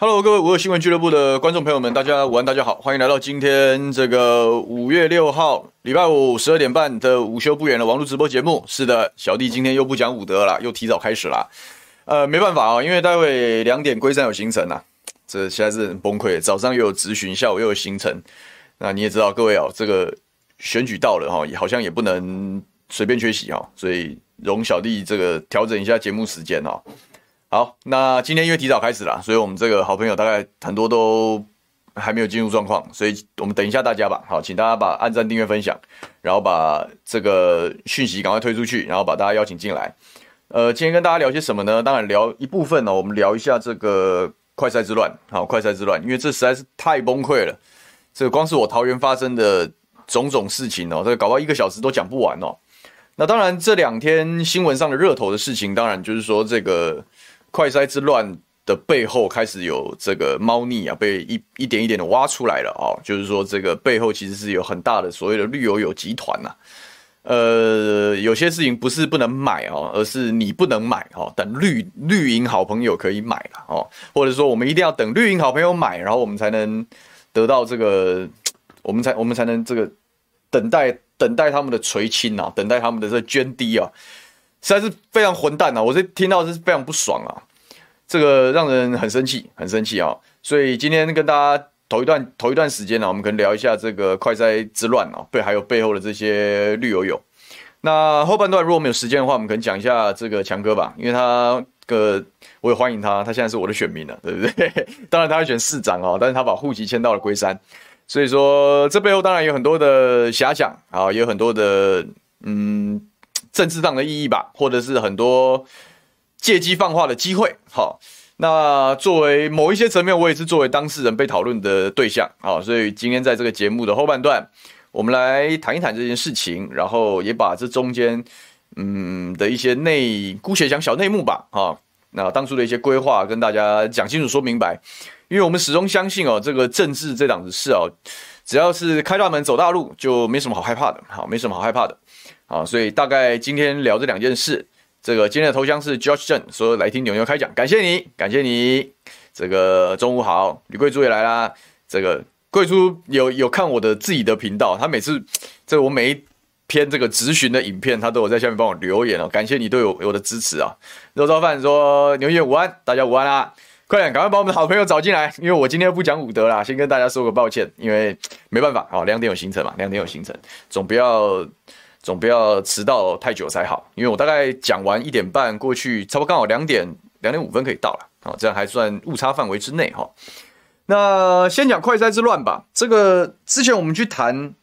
？Hello，各位五二新闻俱乐部的观众朋友们，大家午安，大家好，欢迎来到今天这个五月六号礼拜五十二点半的午休不远的网络直播节目。是的，小弟今天又不讲武德了，又提早开始了。呃，没办法啊，因为待会两点归山有行程啊，这现在是很崩溃。早上又有咨询，下午又有行程。那你也知道，各位啊，这个选举到了哈，也好像也不能随便缺席哈，所以容小弟这个调整一下节目时间哦。好，那今天因为提早开始了，所以我们这个好朋友大概很多都还没有进入状况，所以我们等一下大家吧。好，请大家把按赞、订阅、分享，然后把这个讯息赶快推出去，然后把大家邀请进来。呃，今天跟大家聊些什么呢？当然聊一部分呢，我们聊一下这个快赛之乱。好，快赛之乱，因为这实在是太崩溃了。这个光是我桃园发生的种种事情哦，这个搞到一个小时都讲不完哦。那当然这两天新闻上的热头的事情，当然就是说这个。快筛之乱的背后开始有这个猫腻啊，被一一点一点的挖出来了啊、哦，就是说这个背后其实是有很大的所谓的绿油油集团呐。呃，有些事情不是不能买哦，而是你不能买哦，等绿绿营好朋友可以买了哦，或者说我们一定要等绿营好朋友买，然后我们才能得到这个，我们才我们才能这个等待等待他们的垂青啊，等待他们的这个涓滴啊。实在是非常混蛋啊！我这听到是非常不爽啊，这个让人很生气，很生气啊！所以今天跟大家头一段头一段时间呢，我们可能聊一下这个快哉之乱啊，背还有背后的这些绿油油。那后半段如果没有时间的话，我们可能讲一下这个强哥吧，因为他个我也欢迎他，他现在是我的选民了，对不对？当然他会选市长啊，但是他把户籍迁到了龟山，所以说这背后当然有很多的遐想啊，也有很多的嗯。政治上的意义吧，或者是很多借机放话的机会。好，那作为某一些层面，我也是作为当事人被讨论的对象。好，所以今天在这个节目的后半段，我们来谈一谈这件事情，然后也把这中间嗯的一些内，姑且讲小内幕吧。啊，那当初的一些规划跟大家讲清楚、说明白，因为我们始终相信哦，这个政治这档子事哦，只要是开大门走大路，就没什么好害怕的。好，没什么好害怕的。好，所以大概今天聊这两件事。这个今天的头像是 George Chen 说来听牛牛开讲，感谢你，感谢你。这个中午好，李贵珠也来啦。这个贵珠有有看我的自己的频道，他每次这我每一篇这个咨询的影片，他都有在下面帮我留言哦。感谢你对我我的支持啊。肉燥饭说牛牛午安，大家午安啦。快点，赶快把我们的好朋友找进来，因为我今天不讲武德啦，先跟大家说个抱歉，因为没办法，好，两点有行程嘛，两点有行程，总不要。总不要迟到太久才好，因为我大概讲完一点半过去，差不多刚好两点两点五分可以到了，好，这样还算误差范围之内哈。那先讲快筛之乱吧。这个之前我们去谈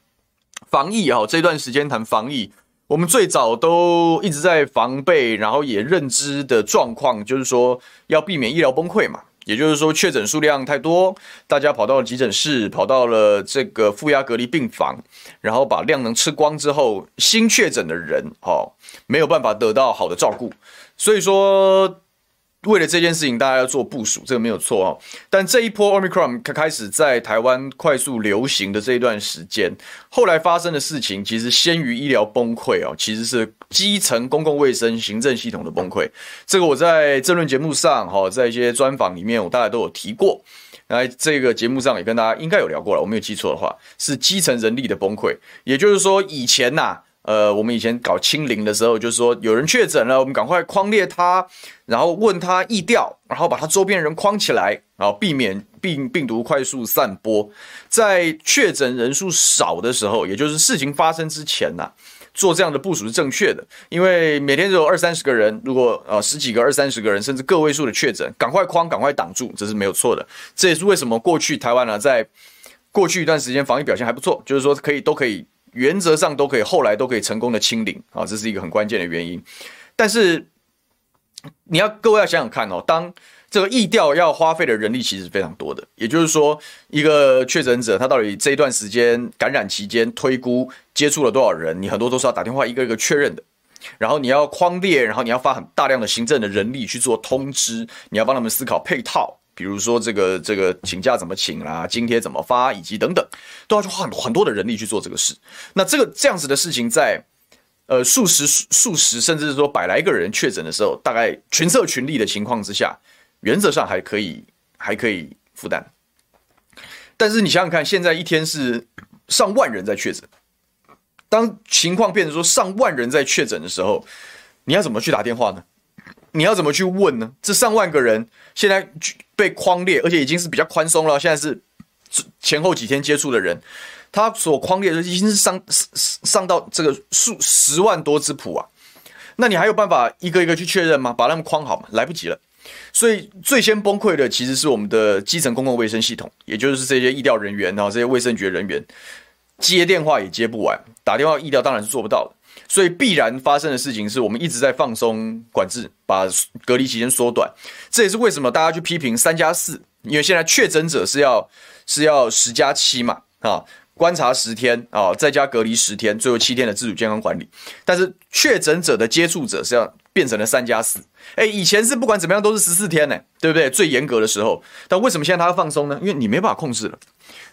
防疫哈，这段时间谈防疫，我们最早都一直在防备，然后也认知的状况就是说要避免医疗崩溃嘛。也就是说，确诊数量太多，大家跑到了急诊室，跑到了这个负压隔离病房，然后把量能吃光之后，新确诊的人哦，没有办法得到好的照顾，所以说。为了这件事情，大家要做部署，这个没有错哦。但这一波 Omicron 开始在台湾快速流行的这一段时间，后来发生的事情，其实先于医疗崩溃哦，其实是基层公共卫生行政系统的崩溃。这个我在政论节目上哈，在一些专访里面，我大概都有提过。来，这个节目上也跟大家应该有聊过了，我没有记错的话，是基层人力的崩溃。也就是说，以前呐、呃，我们以前搞清零的时候，就是说有人确诊了，我们赶快框列他，然后问他疫调，然后把他周边人框起来，然后避免病病毒快速散播。在确诊人数少的时候，也就是事情发生之前呐、做这样的部署是正确的，因为每天只有二三十个人，如果呃十几个、二三十个人，甚至个位数的确诊，赶快框，赶快挡住，这是没有错的。这也是为什么过去台湾呢、在过去一段时间防疫表现还不错，就是说可以都可以原则上都可以，后来都可以成功的清零啊，这是一个很关键的原因。但是你要各位要想想看哦，当这个疫调要花费的人力其实非常多的，也就是说，一个确诊者他到底这一段时间感染期间推估接触了多少人，你很多都是要打电话一个一个确认的，然后你要框列，然后你要发很大量的行政的人力去做通知，你要帮他们思考配套，比如说这个这个请假怎么请啦，津贴怎么发，以及等等，都要去花很很多的人力去做这个事。那这个这样子的事情在呃数十数十甚至是说百来个人确诊的时候，大概群策群力的情况之下。原则上还可以，还可以负担。但是你想想看，现在一天是上万人在确诊，当情况变成说上万人在确诊的时候，你要怎么去打电话呢？你要怎么去问呢？这上万个人现在被框列，而且已经是比较宽松了。现在是前后几天接触的人，他所框列的已经是上上上到这个数十万多支谱啊。那你还有办法一个一个去确认吗？把他们框好吗？来不及了。所以最先崩溃的其实是我们的基层公共卫生系统，也就是这些疫调人员啊，这些卫生局人员接电话也接不完，打电话疫调当然是做不到的。所以必然发生的事情是我们一直在放松管制，把隔离期间缩短。这也是为什么大家去批评三加四，因为现在确诊者是要是要十加七嘛啊。观察十天啊，在家隔离十天，最后七天的自主健康管理。但是确诊者的接触者是要变成了三加四。哎，以前是不管怎么样都是十四天呢，对不对？最严格的时候。但为什么现在他要放松呢？因为你没办法控制了，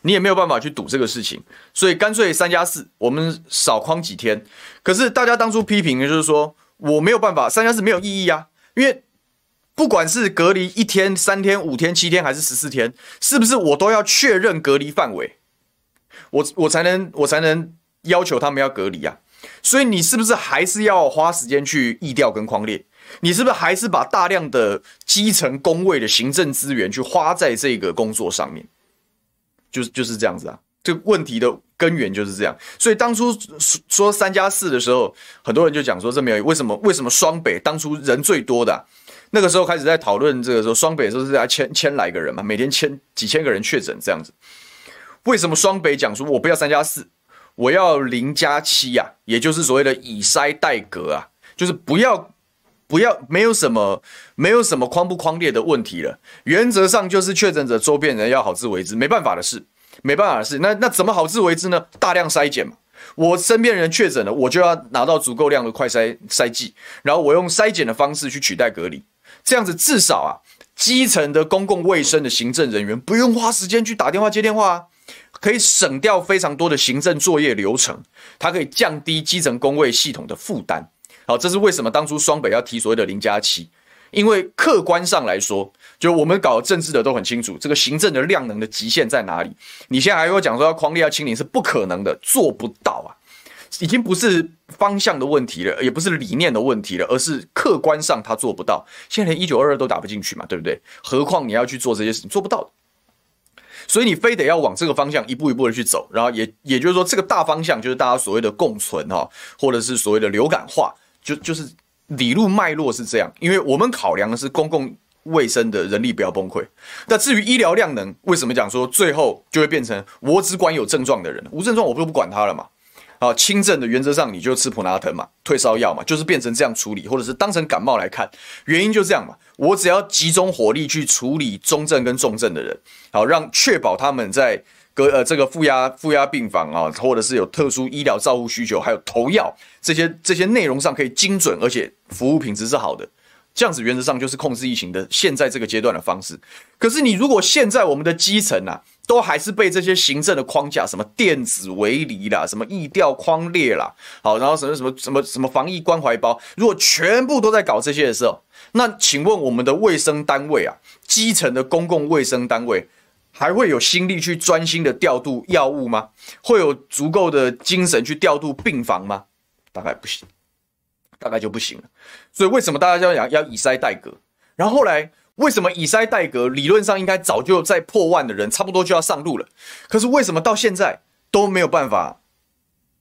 你也没有办法去赌这个事情，所以干脆三加四，我们少框几天。可是大家当初批评的就是说，我没有办法，三加四没有意义啊，因为不管是隔离一天、三天、五天、七天还是十四天，是不是我都要确认隔离范围？我我才能我才能要求他们要隔离啊，所以你是不是还是要花时间去疫调跟框列？你是不是还是把大量的基层工位的行政资源去花在这个工作上面？就是就是这样子啊，这个问题的根源就是这样。所以当初说三加四的时候，很多人就讲说这没有为什么为什么双北当初人最多的，那个时候开始在讨论这个时候双北都是要千千来个人嘛，每天千几千个人确诊这样子。为什么双北讲说，我不要三加四，我要零加七呀？也就是所谓的以筛代隔啊，就是不要不要没有什么没有什么框不框列的问题了。原则上就是确诊者周边人要好自为之，没办法的事，没办法的事。那那怎么好自为之呢？大量筛检嘛。我身边人确诊了，我就要拿到足够量的快筛筛剂，然后我用筛检的方式去取代隔离，这样子至少啊，基层的公共卫生的行政人员不用花时间去打电话接电话啊。可以省掉非常多的行政作业流程，它可以降低基层公卫系统的负担。好，这是为什么当初双北要提所谓的零加七，因为客观上来说，就我们搞政治的都很清楚，这个行政的量能的极限在哪里。你现在还跟我讲说要匡列要清零是不可能的，做不到啊，已经不是方向的问题了，也不是理念的问题了，而是客观上他做不到。现在连一九二二都打不进去嘛，对不对？何况你要去做这些事情，做不到。所以你非得要往这个方向一步一步的去走，然后也也就是说，这个大方向就是大家所谓的共存哈，或者是所谓的流感化，就就是理路脉络是这样。因为我们考量的是公共卫生的人力不要崩溃。那至于医疗量能，为什么讲说最后就会变成我只管有症状的人，无症状我就不管他了嘛？啊，轻症的原则上你就吃普拉疼嘛，退烧药嘛，就是变成这样处理，或者是当成感冒来看，原因就这样嘛。我只要集中火力去处理中症跟重症的人，好让确保他们在隔呃这个负压负压病房啊，或者是有特殊医疗照护需求，还有投药这些这些内容上可以精准，而且服务品质是好的。这样子原则上就是控制疫情的现在这个阶段的方式。可是你如果现在我们的基层啊，都还是被这些行政的框架，什么电子围篱啦，什么疫调框列啦，好，然后什么什么什么什么防疫关怀包，如果全部都在搞这些的时候，那请问我们的卫生单位啊，基层的公共卫生单位，还会有心力去专心的调度药物吗？会有足够的精神去调度病房吗？大概不行。大概就不行了，所以为什么大家要讲要以筛代隔？然后后来为什么以筛代隔？理论上应该早就在破万的人，差不多就要上路了。可是为什么到现在都没有办法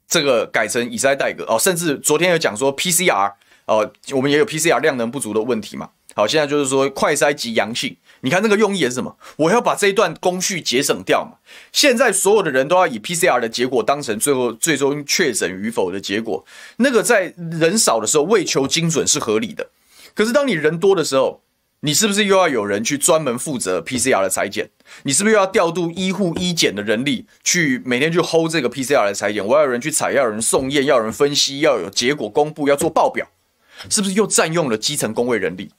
这个改成以塞代格哦，甚至昨天有讲说 PCR 哦，我们也有 PCR 量能不足的问题嘛。好，现在就是说快筛及阳性，你看那个用意也是什么？我要把这一段工序节省掉嘛。现在所有的人都要以 PCR 的结果当成最后最终确诊与否的结果，那个在人少的时候为求精准是合理的。可是当你人多的时候，你是不是又要有人去专门负责 PCR 的裁剪？你是不是又要调度医护医检的人力去每天去 hold 这个 PCR 的裁剪？我要有人去采，要有人送验，要有人分析，要有结果公布，要做报表，是不是又占用了基层工位人力？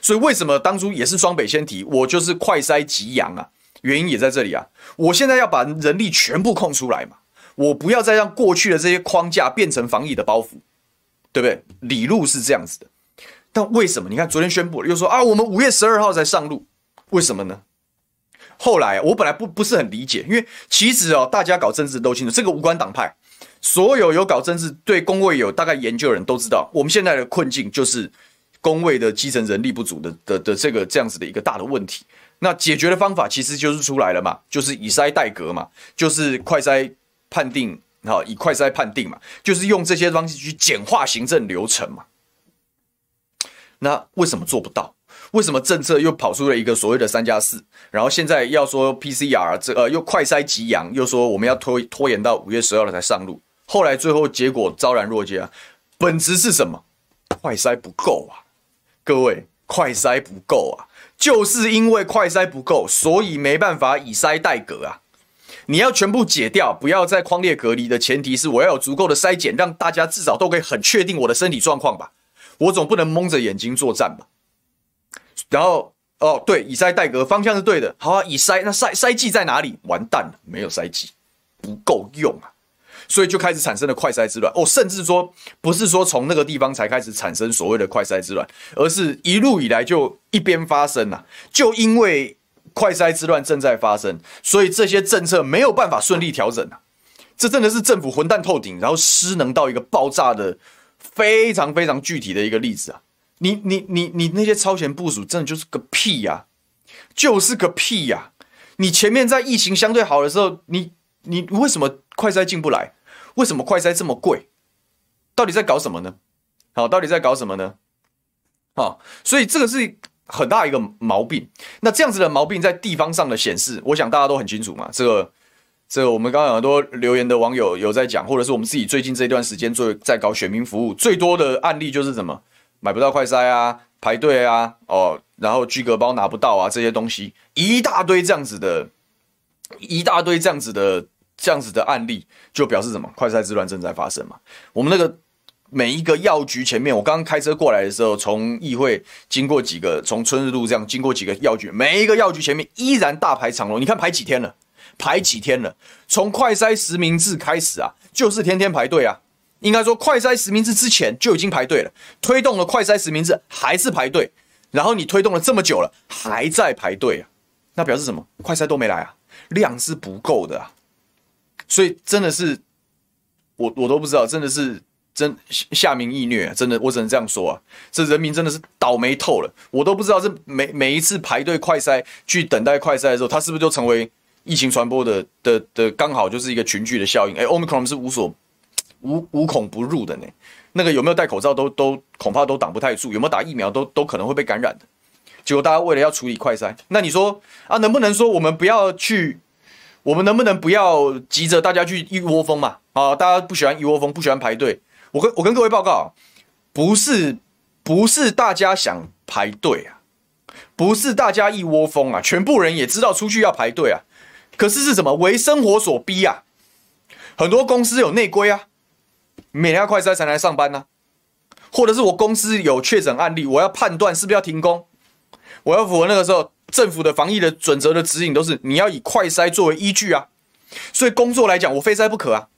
所以为什么当初也是双北先提，我就是快筛即阳啊？原因也在这里啊！我现在要把人力全部空出来嘛，我不要再让过去的这些框架变成防疫的包袱，对不对？理路是这样子的，但为什么？你看昨天宣布了又说啊，我们五月十二号才上路，为什么呢？后来我本来不不是很理解，因为其实哦，大家搞政治都清楚，这个无关党派，所有有搞政治对公位有大概研究的人都知道，我们现在的困境就是。工位的基层人力不足的的的这个这样子的一个大的问题，那解决的方法其实就是出来了嘛，就是以筛代隔嘛，就是快筛判定，好，以快筛判定嘛，就是用这些方式去简化行政流程嘛。那为什么做不到？为什么政策又跑出了一个所谓的三加四？然后现在要说 PCR 这呃又快筛即阳，又说我们要拖拖延到五月十二了才上路，后来最后结果昭然若揭啊，本质是什么？快筛不够啊。各位，快筛不够啊，就是因为快筛不够，所以没办法以筛代隔啊。你要全部解掉，不要再框列隔离的前提是我要有足够的筛检，让大家至少都可以很确定我的身体状况吧。我总不能蒙着眼睛作战吧。然后，哦，对，以筛代隔方向是对的。好啊，以筛，那筛筛剂在哪里？完蛋了，没有筛剂，不够用啊。所以就开始产生了快筛之乱哦，甚至说不是说从那个地方才开始产生所谓的快筛之乱，而是一路以来就一边发生呐、啊。就因为快筛之乱正在发生，所以这些政策没有办法顺利调整啊。这真的是政府混蛋透顶，然后失能到一个爆炸的非常非常具体的一个例子啊！你你你你那些超前部署真的就是个屁呀、啊，就是个屁呀、啊！你前面在疫情相对好的时候，你你为什么快筛进不来？为什么快筛这么贵？到底在搞什么呢？好，到底在搞什么呢？好，所以这个是很大一个毛病。那这样子的毛病在地方上的显示，我想大家都很清楚嘛。这个，这个我们刚刚有很多留言的网友有在讲，或者是我们自己最近这段时间做在搞选民服务，最多的案例就是什么买不到快筛啊，排队啊，哦，然后居格包拿不到啊，这些东西一大堆这样子的，一大堆这样子的。这样子的案例就表示什么？快筛之乱正在发生嘛？我们那个每一个药局前面，我刚刚开车过来的时候，从议会经过几个，从春日路这样经过几个药局，每一个药局前面依然大排长龙。你看排几天了？排几天了？从快筛实名制开始啊，就是天天排队啊。应该说，快筛实名制之前就已经排队了，推动了快筛实名制还是排队，然后你推动了这么久了，还在排队啊？那表示什么？快筛都没来啊，量是不够的啊。所以真的是，我我都不知道，真的是真下民易虐，真的我只能这样说啊！这人民真的是倒霉透了，我都不知道这每每一次排队快筛去等待快筛的时候，他是不是就成为疫情传播的的的刚好就是一个群聚的效应？哎，Omicron 是无所无无孔不入的呢，那个有没有戴口罩都都恐怕都挡不太住，有没有打疫苗都都可能会被感染的。结果大家为了要处理快筛，那你说啊，能不能说我们不要去？我们能不能不要急着大家去一窝蜂嘛？啊，大家不喜欢一窝蜂，不喜欢排队。我跟我跟各位报告，不是不是大家想排队啊，不是大家一窝蜂啊，全部人也知道出去要排队啊。可是是什么？为生活所逼啊。很多公司有内规啊，每天要快筛才来上班呢、或者是我公司有确诊案例，我要判断是不是要停工，我要符合那个时候。政府的防疫的准则的指引都是你要以快筛作为依据啊，所以工作来讲我非筛不可啊。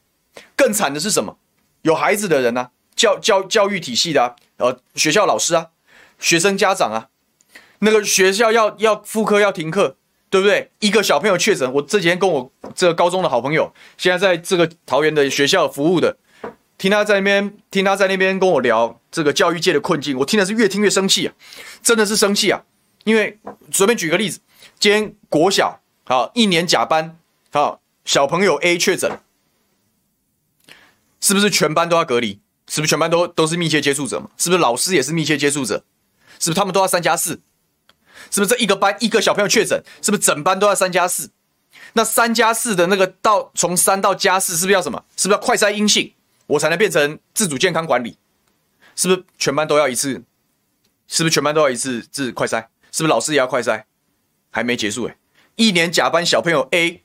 更惨的是什么？有孩子的人啊，教教教育体系的啊，呃，学校老师啊，学生家长啊，那个学校要要复课要停课，对不对？一个小朋友确诊，我这几天跟我这个高中的好朋友，现在在这个桃园的学校服务的，听他在那边听他在那边跟我聊这个教育界的困境，我听的是越听越生气啊，真的是生气啊。因为随便举个例子，今天国小好一年甲班好小朋友 A 确诊，是不是全班都要隔离？是不是全班都都是密切接触者嘛？是不是老师也是密切接触者？是不是他们都要三加四？是不是这一个班一个小朋友确诊？是不是整班都要三加四？那三加四的那个到从三到加四，是不是要什么？是不是要快筛阴性，我才能变成自主健康管理？是不是全班都要一次？是不是全班都要一次自快筛？是不是老师也要快筛？还没结束诶、一年甲班小朋友 A。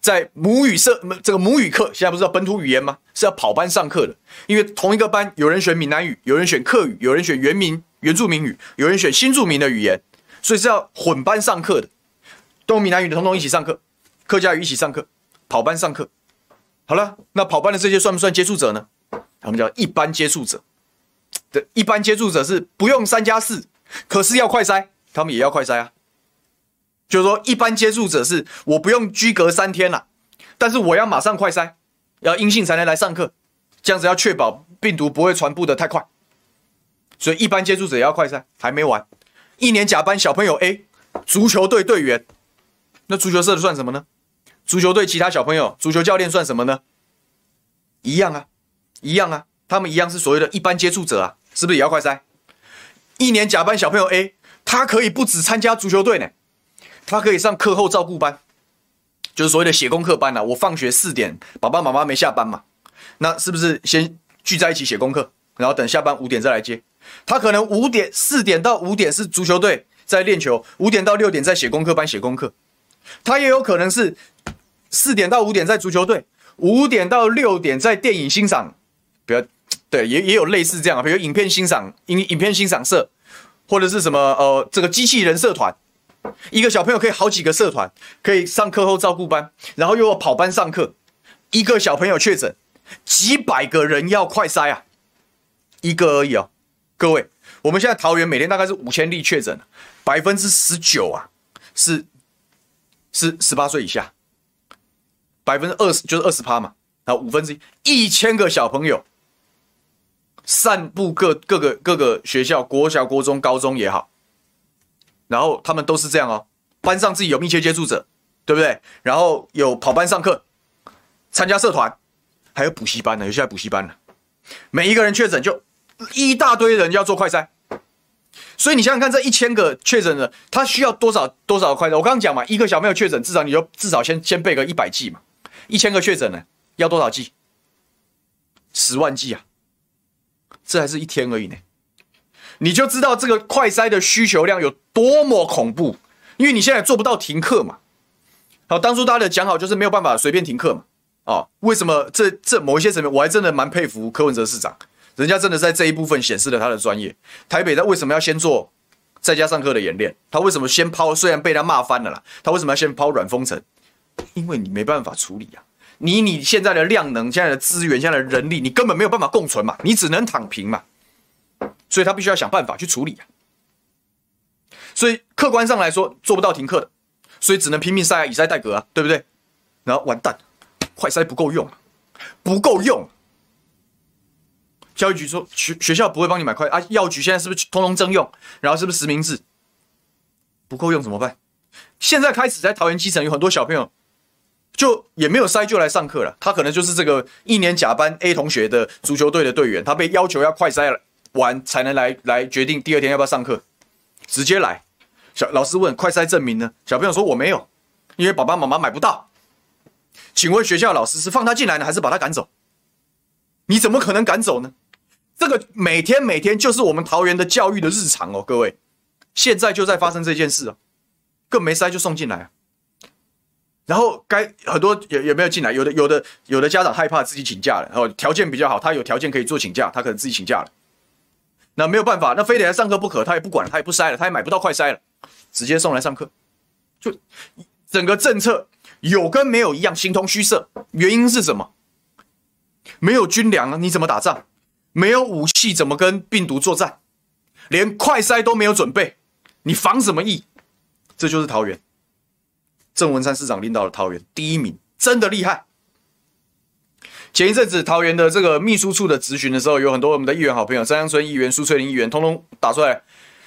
在母语社这个母语课，现在不是叫本土语言吗？是要跑班上课的，因为同一个班有人选闽南语，有人选客语，有人选原民原住民语，有人选新住民的语言，所以是要混班上课的。都闽南语的统统一起上课，客家语一起上课，跑班上课。好了，那跑班的这些算不算接触者呢？他们叫一般接触者。对，一般接触者是不用三加四，可是要快筛，他们也要快筛啊。就是说，一般接触者是我不用居隔三天了，但是我要马上快筛，要阴性才能来上课，这样子要确保病毒不会传播的太快。所以一般接触者也要快筛，还没完。一年甲班小朋友 A，足球队队员，那足球社的算什么呢？足球队其他小朋友，足球教练算什么呢？一样啊，一样啊，他们一样是所谓的一般接触者啊，是不是也要快筛？一年甲班小朋友 A，他可以不只参加足球队呢。他可以上课后照顾班，就是所谓的写功课班呐、我放学四点，爸爸妈妈没下班嘛，那是不是先聚在一起写功课，然后等下班五点再来接？他可能五点四点到五点是足球队在练球，五点到六点在写功课班写功课。他也有可能是四点到五点在足球队，五点到六点在电影欣赏，不要对，也也有类似这样，比如影片欣赏影影片欣赏社，或者是什么呃这个机器人社团。一个小朋友可以好几个社团，可以上课后照顾班，然后又要跑班上课。一个小朋友确诊，几百个人要快筛啊，一个而已哦。各位，我们现在桃园每天大概是五千例确诊，百分之十九啊是是十八岁以下，百分之二十就是二十趴嘛，然后五分之一一千个小朋友散布各各个各个学校，国小、国中、高中也好。然后他们都是这样哦，班上自己有密切接触者，对不对？然后有跑班上课，参加社团，还有补习班呢，有些在补习班呢。每一个人确诊就一大堆人要做快筛，所以你想想看，这一千个确诊的，他需要多少多少快筛？我刚刚讲嘛，一个小朋友确诊，至少你就至少先先备个一百剂嘛。一千个确诊呢，要多少剂？十万剂啊！这还是一天而已呢。你就知道这个快筛的需求量有多么恐怖，因为你现在做不到停课嘛。好，当初大家的讲好就是没有办法随便停课嘛。哦，为什么这这某一些层面，我还真的蛮佩服柯文哲市长，人家真的在这一部分显示了他的专业。台北他为什么要先做在家上课的演练？他为什么先抛？虽然被他骂翻了啦，他为什么要先抛软封城？因为你没办法处理啊，你你现在的量能、现在的资源、现在的人力，你根本没有办法共存嘛，你只能躺平嘛。所以他必须要想办法去处理啊，所以客观上来说做不到停课的，所以只能拼命塞，以塞代隔啊，对不对？然后完蛋，快塞不够用，不够用。教育局说学学校不会帮你买快啊，药局现在是不是通通征用？然后是不是实名制？不够用怎么办？现在开始在桃园基层有很多小朋友，就也没有塞就来上课了。他可能就是这个一年甲班 A 同学的足球队的队员，他被要求要快塞了。完才能来来决定第二天要不要上课，直接来。小老师问快塞证明呢？小朋友说我没有，因为爸爸妈妈买不到。请问学校老师是放他进来呢，还是把他赶走？你怎么可能赶走呢？这个每天每天就是我们桃园的教育的日常哦，各位，现在就在发生这件事哦，更没塞就送进来啊。然后该很多有有没有进来？有的有的有的家长害怕自己请假了，然后条件比较好，他有条件可以做请假，他可能自己请假了。那没有办法，那非得来上课不可，他也不管了，他也不筛了，他也买不到快筛了，直接送来上课，就整个政策有跟没有一样，形同虚设。原因是什么？没有军粮啊，你怎么打仗？没有武器，怎么跟病毒作战？连快筛都没有准备，你防什么疫？这就是桃园，郑文山市长领导的桃园第一名，真的厉害。前一阵子桃园的这个秘书处的咨询的时候，有很多我们的议员好朋友，三乡村议员、苏翠玲议员，通通打出来，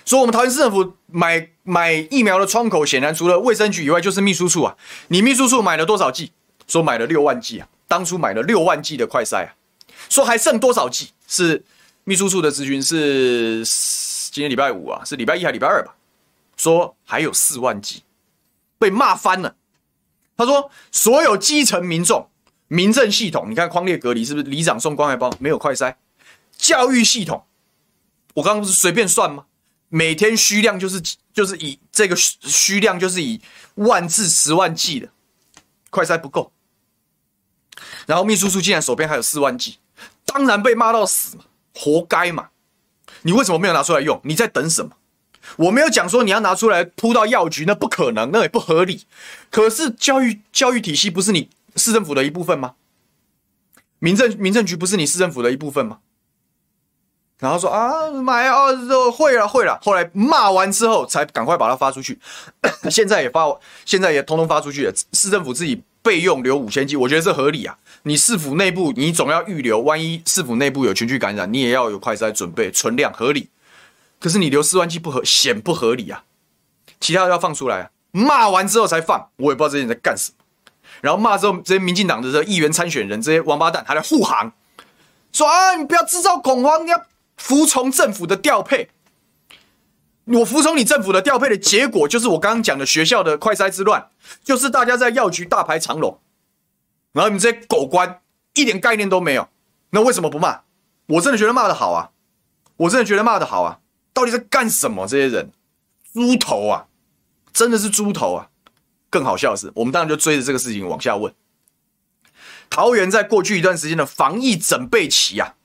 说我们桃园市政府买买疫苗的窗口，显然除了卫生局以外，就是秘书处啊。你秘书处买了多少剂？说买了六万剂啊，当初买了六万剂的快筛啊，说还剩多少剂？是秘书处的咨询是今天礼拜五啊，是礼拜一还是礼拜二吧？说还有四万剂，被骂翻了。他说所有基层民众、民政系统，你看匡列隔离是不是里长送关怀包没有快筛？教育系统，我刚刚不是随便算吗？每天需量就是就是以这个需量就是以万至十万计的快筛不够，然后秘书处竟然手边还有四万计，当然被骂到死嘛，活该嘛！你为什么没有拿出来用？你在等什么？我没有讲说你要拿出来铺到药局，那不可能，那也不合理。可是教育教育体系不是你市政府的一部分吗？民政民政局不是你市政府的一部分吗？然后说啊，买啊，会了会了。后来骂完之后，才赶快把它发出去。现在也发，现在也通通发出去了。市政府自己备用留五千剂，我觉得这合理啊。你市府内部，你总要预留，万一市府内部有群聚感染，你也要有快筛准备存量，合理。可是你留四万剂不合，显不合理啊。其他的要放出来啊，骂完之后才放，我也不知道这些人在干什么。然后骂之后，这些民进党的这议员参选人，这些王八蛋还来护航，说啊，你不要制造恐慌，你要。服从政府的调配，我服从你政府的调配的结果，就是我刚刚讲的学校的快筛之乱，就是大家在药局大排长龙，然后你们这些狗官一点概念都没有，那为什么不骂？我真的觉得骂的好啊，我真的觉得骂的好啊，到底在干什么？这些人，猪头啊，真的是猪头啊！更好笑的是，我们当然就追着这个事情往下问，桃园在过去一段时间的防疫整备期啊。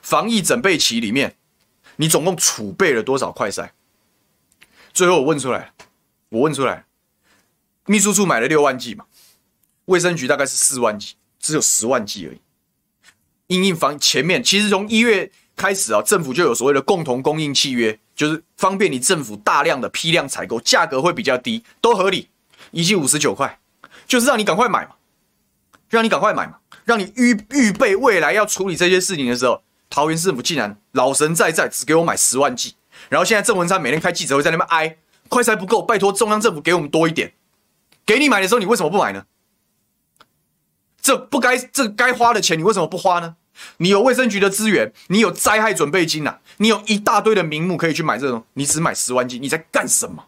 防疫准备期里面，你总共储备了多少快筛？最后我问出来，我问出来，秘书处买了六万剂嘛，卫生局大概是四万剂，只有十万剂而已。因应防前面其实从一月开始啊，政府就有所谓的共同供应契约，就是方便你政府大量的批量采购，价格会比较低，都合理，一剂五十九块，就是让你赶快买嘛，让你赶快买嘛，让你预预备未来要处理这些事情的时候。桃园市政府竟然老神在在，只给我买十万剂，然后现在郑文灿每天开记者会，在那边哀，快筛不够，拜托中央政府给我们多一点。给你买的时候，你为什么不买呢？这不该这该花的钱，你为什么不花呢？你有卫生局的资源，你有灾害准备金呐、啊，你有一大堆的名目可以去买这种，你只买十万剂，你在干什么？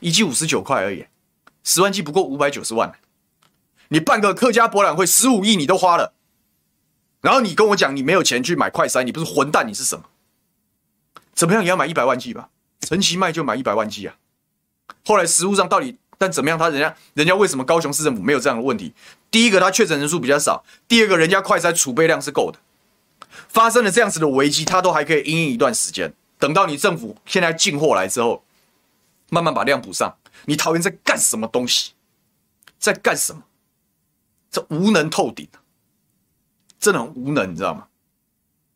一剂五十九块而已，十万剂不过五百九十万，你办个客家博览会十五亿你都花了。然后你跟我讲你没有钱去买快筛，你不是混蛋，你是什么？怎么样也要买一百万剂吧？陈其迈就买一百万剂啊。后来实物上到底但怎么样？他人家人家为什么高雄市政府没有这样的问题？第一个他确诊人数比较少，第二个人家快筛储备量是够的。发生了这样子的危机，他都还可以因应一段时间，等到你政府现在进货来之后，慢慢把量补上。你桃园在干什么东西？在干什么？这无能透顶。真的很无能，你知道吗？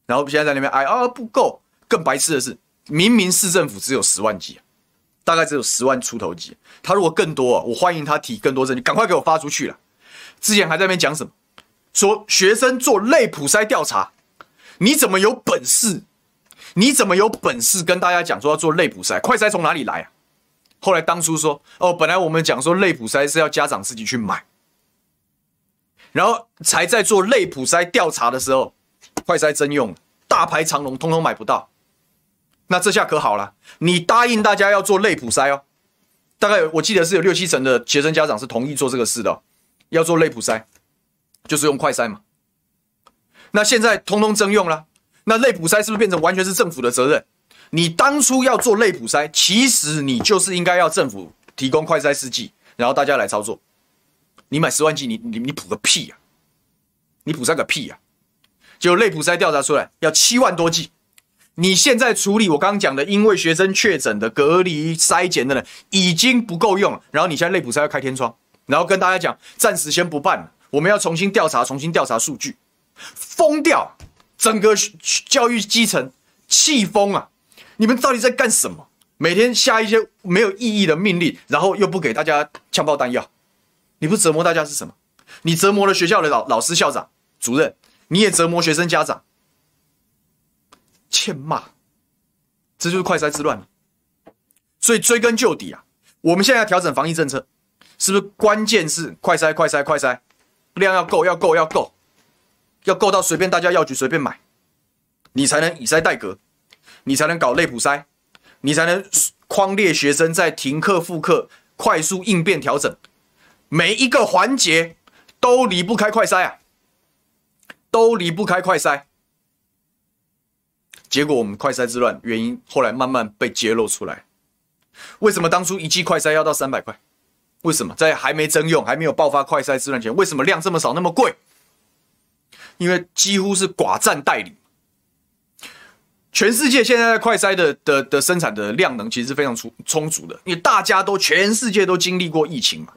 然后现在在那边哎啊不够，更白痴的是，明明市政府只有十万剂，大概只有十万出头级。他如果更多，我欢迎他提更多证据，赶快给我发出去了。之前还在那边讲什么？说学生做类普筛调查，你怎么有本事？你怎么有本事跟大家讲说要做类普筛？快筛从哪里来啊？后来当初说哦，本来我们讲说类普筛是要家长自己去买。然后才在做类普筛调查的时候，快筛征用，大排长龙，通通买不到。那这下可好了，你答应大家要做类普筛哦，大概我记得是有六七成的学生家长是同意做这个事的，要做类普筛，就是用快筛嘛。那现在通通征用了，那类普筛是不是变成完全是政府的责任？你当初要做类普筛，其实你就是应该要政府提供快筛试剂，然后大家来操作。你买十万剂，你你你普个屁呀、啊！你普筛个屁呀、啊！就类普筛调查出来要七万多剂，你现在处理我刚刚讲的，因为学生确诊的隔离筛检的人已经不够用了，然后你现在类普筛要开天窗，然后跟大家讲暂时先不办了，我们要重新调查，重新调查数据，疯掉！整个教育基层气疯啊！你们到底在干什么？每天下一些没有意义的命令，然后又不给大家枪炮弹药。你不折磨大家是什么？你折磨了学校的老老师、校长、主任，你也折磨学生家长，欠骂，这就是快筛之乱。所以追根究底啊，我们现在要调整防疫政策，是不是关键是快筛、快筛、快筛，量要够、要够、要够，要够到随便大家药局随便买，你才能以筛代隔，你才能搞类普筛，你才能框列学生在停课复课快速应变调整，每一个环节都离不开快筛啊，都离不开快筛。结果我们快筛之乱原因后来慢慢被揭露出来。为什么当初一剂快筛要到三百块？为什么在还没征用、还没有爆发快筛之乱前，为什么量这么少、那么贵？因为几乎是寡占代理。全世界现在在快筛的的的生产的量能其实是非常充充足的，因为大家都全世界都经历过疫情嘛，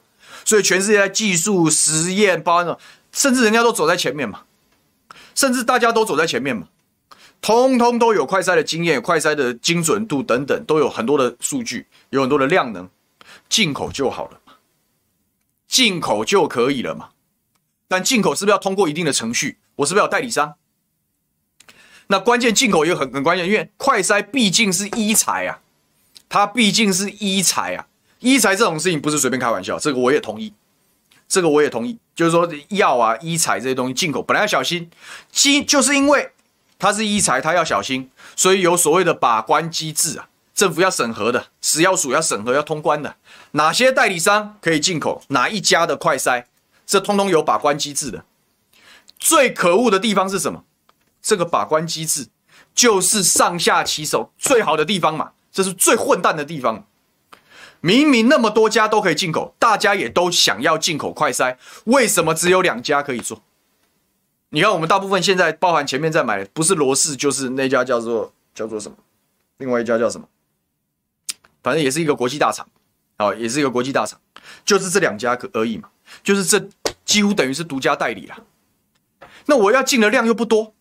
所以全世界在技术实验、包含甚至人家都走在前面嘛，甚至大家都走在前面嘛。通通都有快筛的经验，快筛的精准度等等，都有很多的数据，有很多的量能，进口就好了，进口就可以了嘛。但进口是不是要通过一定的程序？我是不是要代理商？那关键进口也很很关键，因为快筛毕竟是医材啊，它毕竟是医材啊，医材这种事情不是随便开玩笑，这个我也同意，这个我也同意，就是说药啊、医材这些东西进口本来要小心，其就是因为。它是医材，它要小心，所以有所谓的把关机制啊，政府要审核的，食药署要审核要通关的，哪些代理商可以进口，哪一家的快筛，这通通有把关机制的。最可恶的地方是什么？这个把关机制就是上下其手最好的地方嘛，这是最混蛋的地方。明明那么多家都可以进口，大家也都想要进口快筛，为什么只有两家可以做？你看，我们大部分现在包含前面在买的，不是罗氏就是那家叫做叫做什么，另外一家叫什么，反正也是一个国际大厂，啊，也是一个国际大厂，就是这两家可而已嘛，就是这几乎等于是独家代理了。那我要进的量又不多，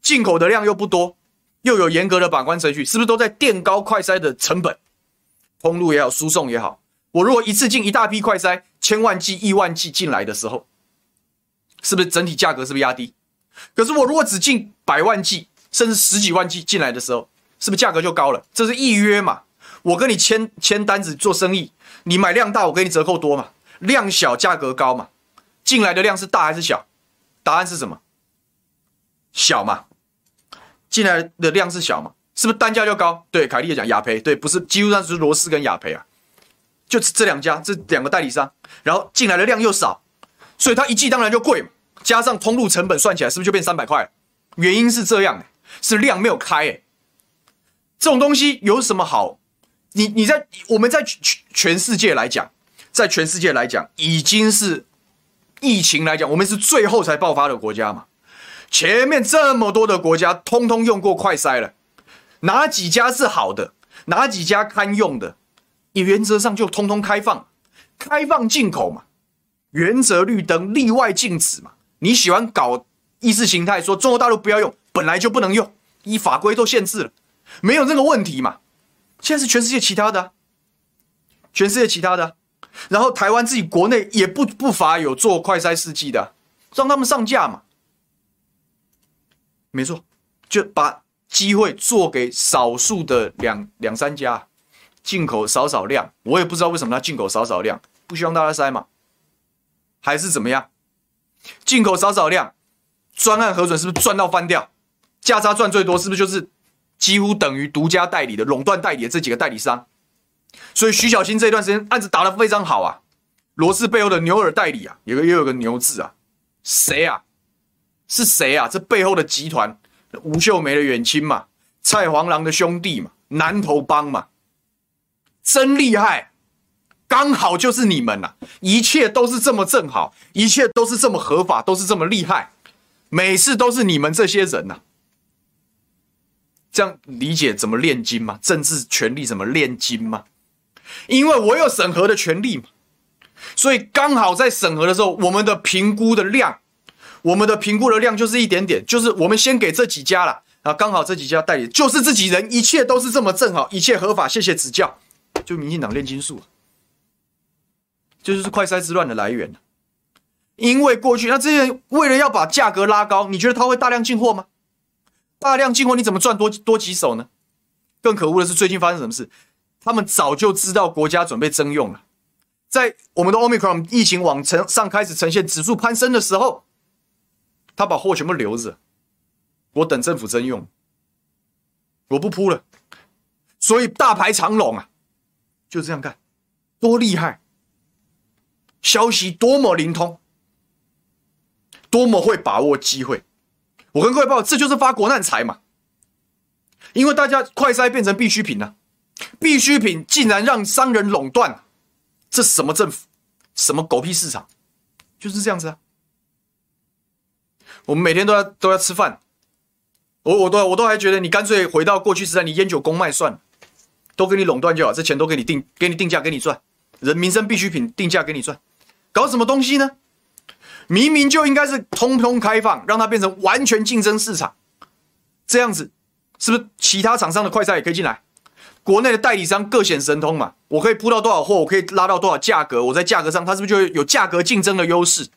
进口的量又不多，又有严格的把关程序，是不是都在垫高快筛的成本？通路也好，输送也好，我如果一次进一大批快筛，千万剂、亿万剂进来的时候。是不是整体价格是不是压低？可是我如果只进百万剂，甚至十几万剂进来的时候，是不是价格就高了？这是预约嘛？我跟你签签单子做生意，你买量大，我给你折扣多嘛？量小价格高嘛？进来的量是大还是小？答案是什么？小嘛？进来的量是小嘛？是不是单价就高？对，凯利也讲雅培，对，不是，基本上是罗斯跟雅培啊，就这两家，这两个代理商，然后进来的量又少，所以它一剂当然就贵嘛。加上通路成本算起来，是不是就变三百块？原因是这样，是量没有开。哎，这种东西有什么好？你你在我们在全全世界来讲，在全世界来讲，已经是疫情来讲，我们是最后才爆发的国家嘛。前面这么多的国家，通通用过快筛了，哪几家是好的？哪几家堪用的？你原则上就通通开放，开放进口嘛，原则绿灯，例外禁止嘛。你喜欢搞意识形态，说中国大陆不要用，本来就不能用，依法规都限制了，没有这个问题嘛？现在是全世界其他的，全世界其他的，然后台湾自己国内也不不乏有做快筛试剂的，让他们上架嘛。没错，就把机会做给少数的两两三家，进口少少量，我也不知道为什么他进口少少量，不希望大家筛嘛，还是怎么样？进口少少量，专案核准是不是赚到翻掉？价差赚最多是不是就是几乎等于独家代理的垄断代理的这几个代理商？所以徐小青这段时间案子打得非常好啊。罗氏背后的牛耳代理啊，有个又有个牛字啊，谁啊？是谁啊？这背后的集团，吴秀梅的远亲嘛，蔡黄郎的兄弟嘛，南投帮嘛，真厉害。刚好就是你们呐、一切都是这么正好，一切都是这么合法，都是这么厉害，每次都是你们这些人呐、这样理解怎么炼金吗？政治权力怎么炼金吗？因为我有审核的权利嘛，所以刚好在审核的时候，我们的评估的量，我们的评估的量就是一点点，就是我们先给这几家了，啊刚好这几家代理就是自己人，一切都是这么正好，一切合法，谢谢指教，就民进党炼金术。就是快筛之乱的来源，因为过去那这些人为了要把价格拉高，你觉得他会大量进货吗？大量进货你怎么赚多多几手呢？更可恶的是最近发生什么事？他们早就知道国家准备征用了，在我们的 Omicron 疫情往呈上开始呈现指数攀升的时候，他把货全部留着，我等政府征用，我不铺了。所以大排长龙啊，就这样干，多厉害！消息多么灵通，多么会把握机会。我跟各位报，这就是发国难财嘛。因为大家快筛变成必需品了，必需品竟然让商人垄断，这什么政府？什么狗屁市场？就是这样子啊！我们每天都要都要吃饭，我我都我都还觉得你干脆回到过去时代，你烟酒公卖算了，都给你垄断就好，这钱都给你定给你定价给你赚，人民生必需品定价给你赚，搞什么东西呢？明明就应该是通通开放，让它变成完全竞争市场，这样子。是不是其他厂商的快筛也可以进来？国内的代理商各显神通嘛？我可以铺到多少货，我可以拉到多少价格，我在价格上，它是不是就有价格竞争的优势？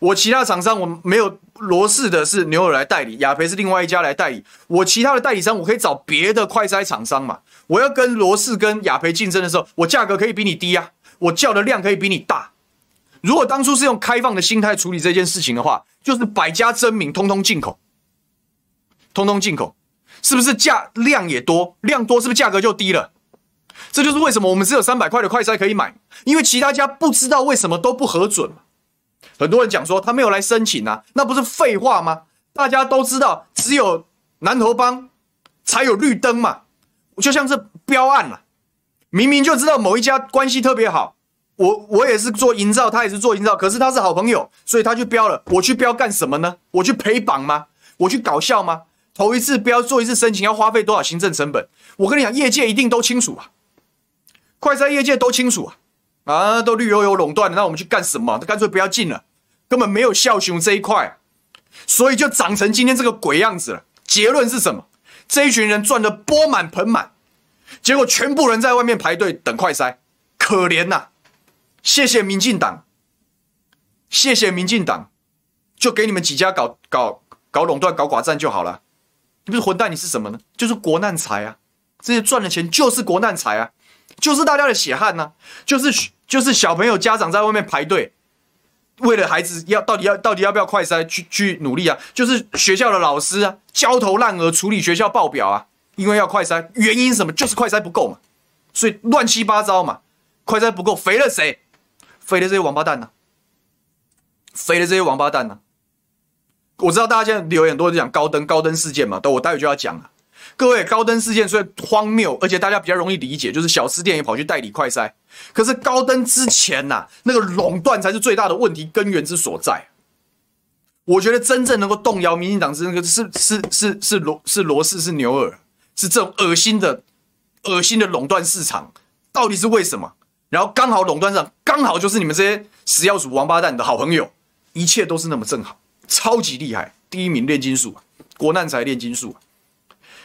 我其他厂商我没有罗氏的是牛尔来代理，雅培是另外一家来代理。我其他的代理商，我可以找别的快筛厂商嘛？我要跟罗氏跟雅培竞争的时候，我价格可以比你低啊，我叫的量可以比你大。如果当初是用开放的心态处理这件事情的话，就是百家争鸣，通通进口，通通进口。是不是价量也多，量多是不是价格就低了？这就是为什么我们只有三百块的快筛可以买，因为其他家不知道为什么都不核准。很多人讲说他没有来申请啊，那不是废话吗？大家都知道，只有南投帮才有绿灯嘛，就像是标案了，明明就知道某一家关系特别好，我我也是做营造，他也是做营造，可是他是好朋友，所以他去标了。我去标干什么呢？我去陪绑吗？我去搞笑吗？头一次标做一次申请要花费多少行政成本？我跟你讲，业界一定都清楚啊，快筛业界都清楚啊，啊，都绿油油垄断了，那我们去干什么？干脆不要进了，根本没有孝雄这一块，所以就长成今天这个鬼样子了。结论是什么？这一群人赚得钵满盆满，结果全部人在外面排队等快筛，可怜呐、啊！谢谢民进党，谢谢民进党，就给你们几家搞搞搞垄断、搞寡占就好了。你不是混蛋，你是什么呢？就是国难财啊！这些赚的钱就是国难财啊，就是大家的血汗呐、啊，就是就是小朋友家长在外面排队，为了孩子要到底要到底要不要快筛去去努力啊？就是学校的老师啊，焦头烂额处理学校报表啊，因为要快筛，原因什么？就是快筛不够嘛，所以乱七八糟嘛，快筛不够，肥了谁？肥了这些王八蛋呐、啊，肥了这些王八蛋呐、我知道大家现在留言很多人讲高登高登事件嘛，等我待会就要讲了。各位，高登事件虽然荒谬，而且大家比较容易理解，就是小吃店也跑去代理快筛。可是高登之前呐、那个垄断才是最大的问题根源之所在。我觉得真正能够动摇民进党是那个是是是是罗是罗氏是牛耳，是这种恶心的恶心的垄断市场，到底是为什么？然后刚好垄断上刚好就是你们这些死要鼠王八蛋的好朋友，一切都是那么正好。超级厉害，第一名炼金术，国难财炼金术。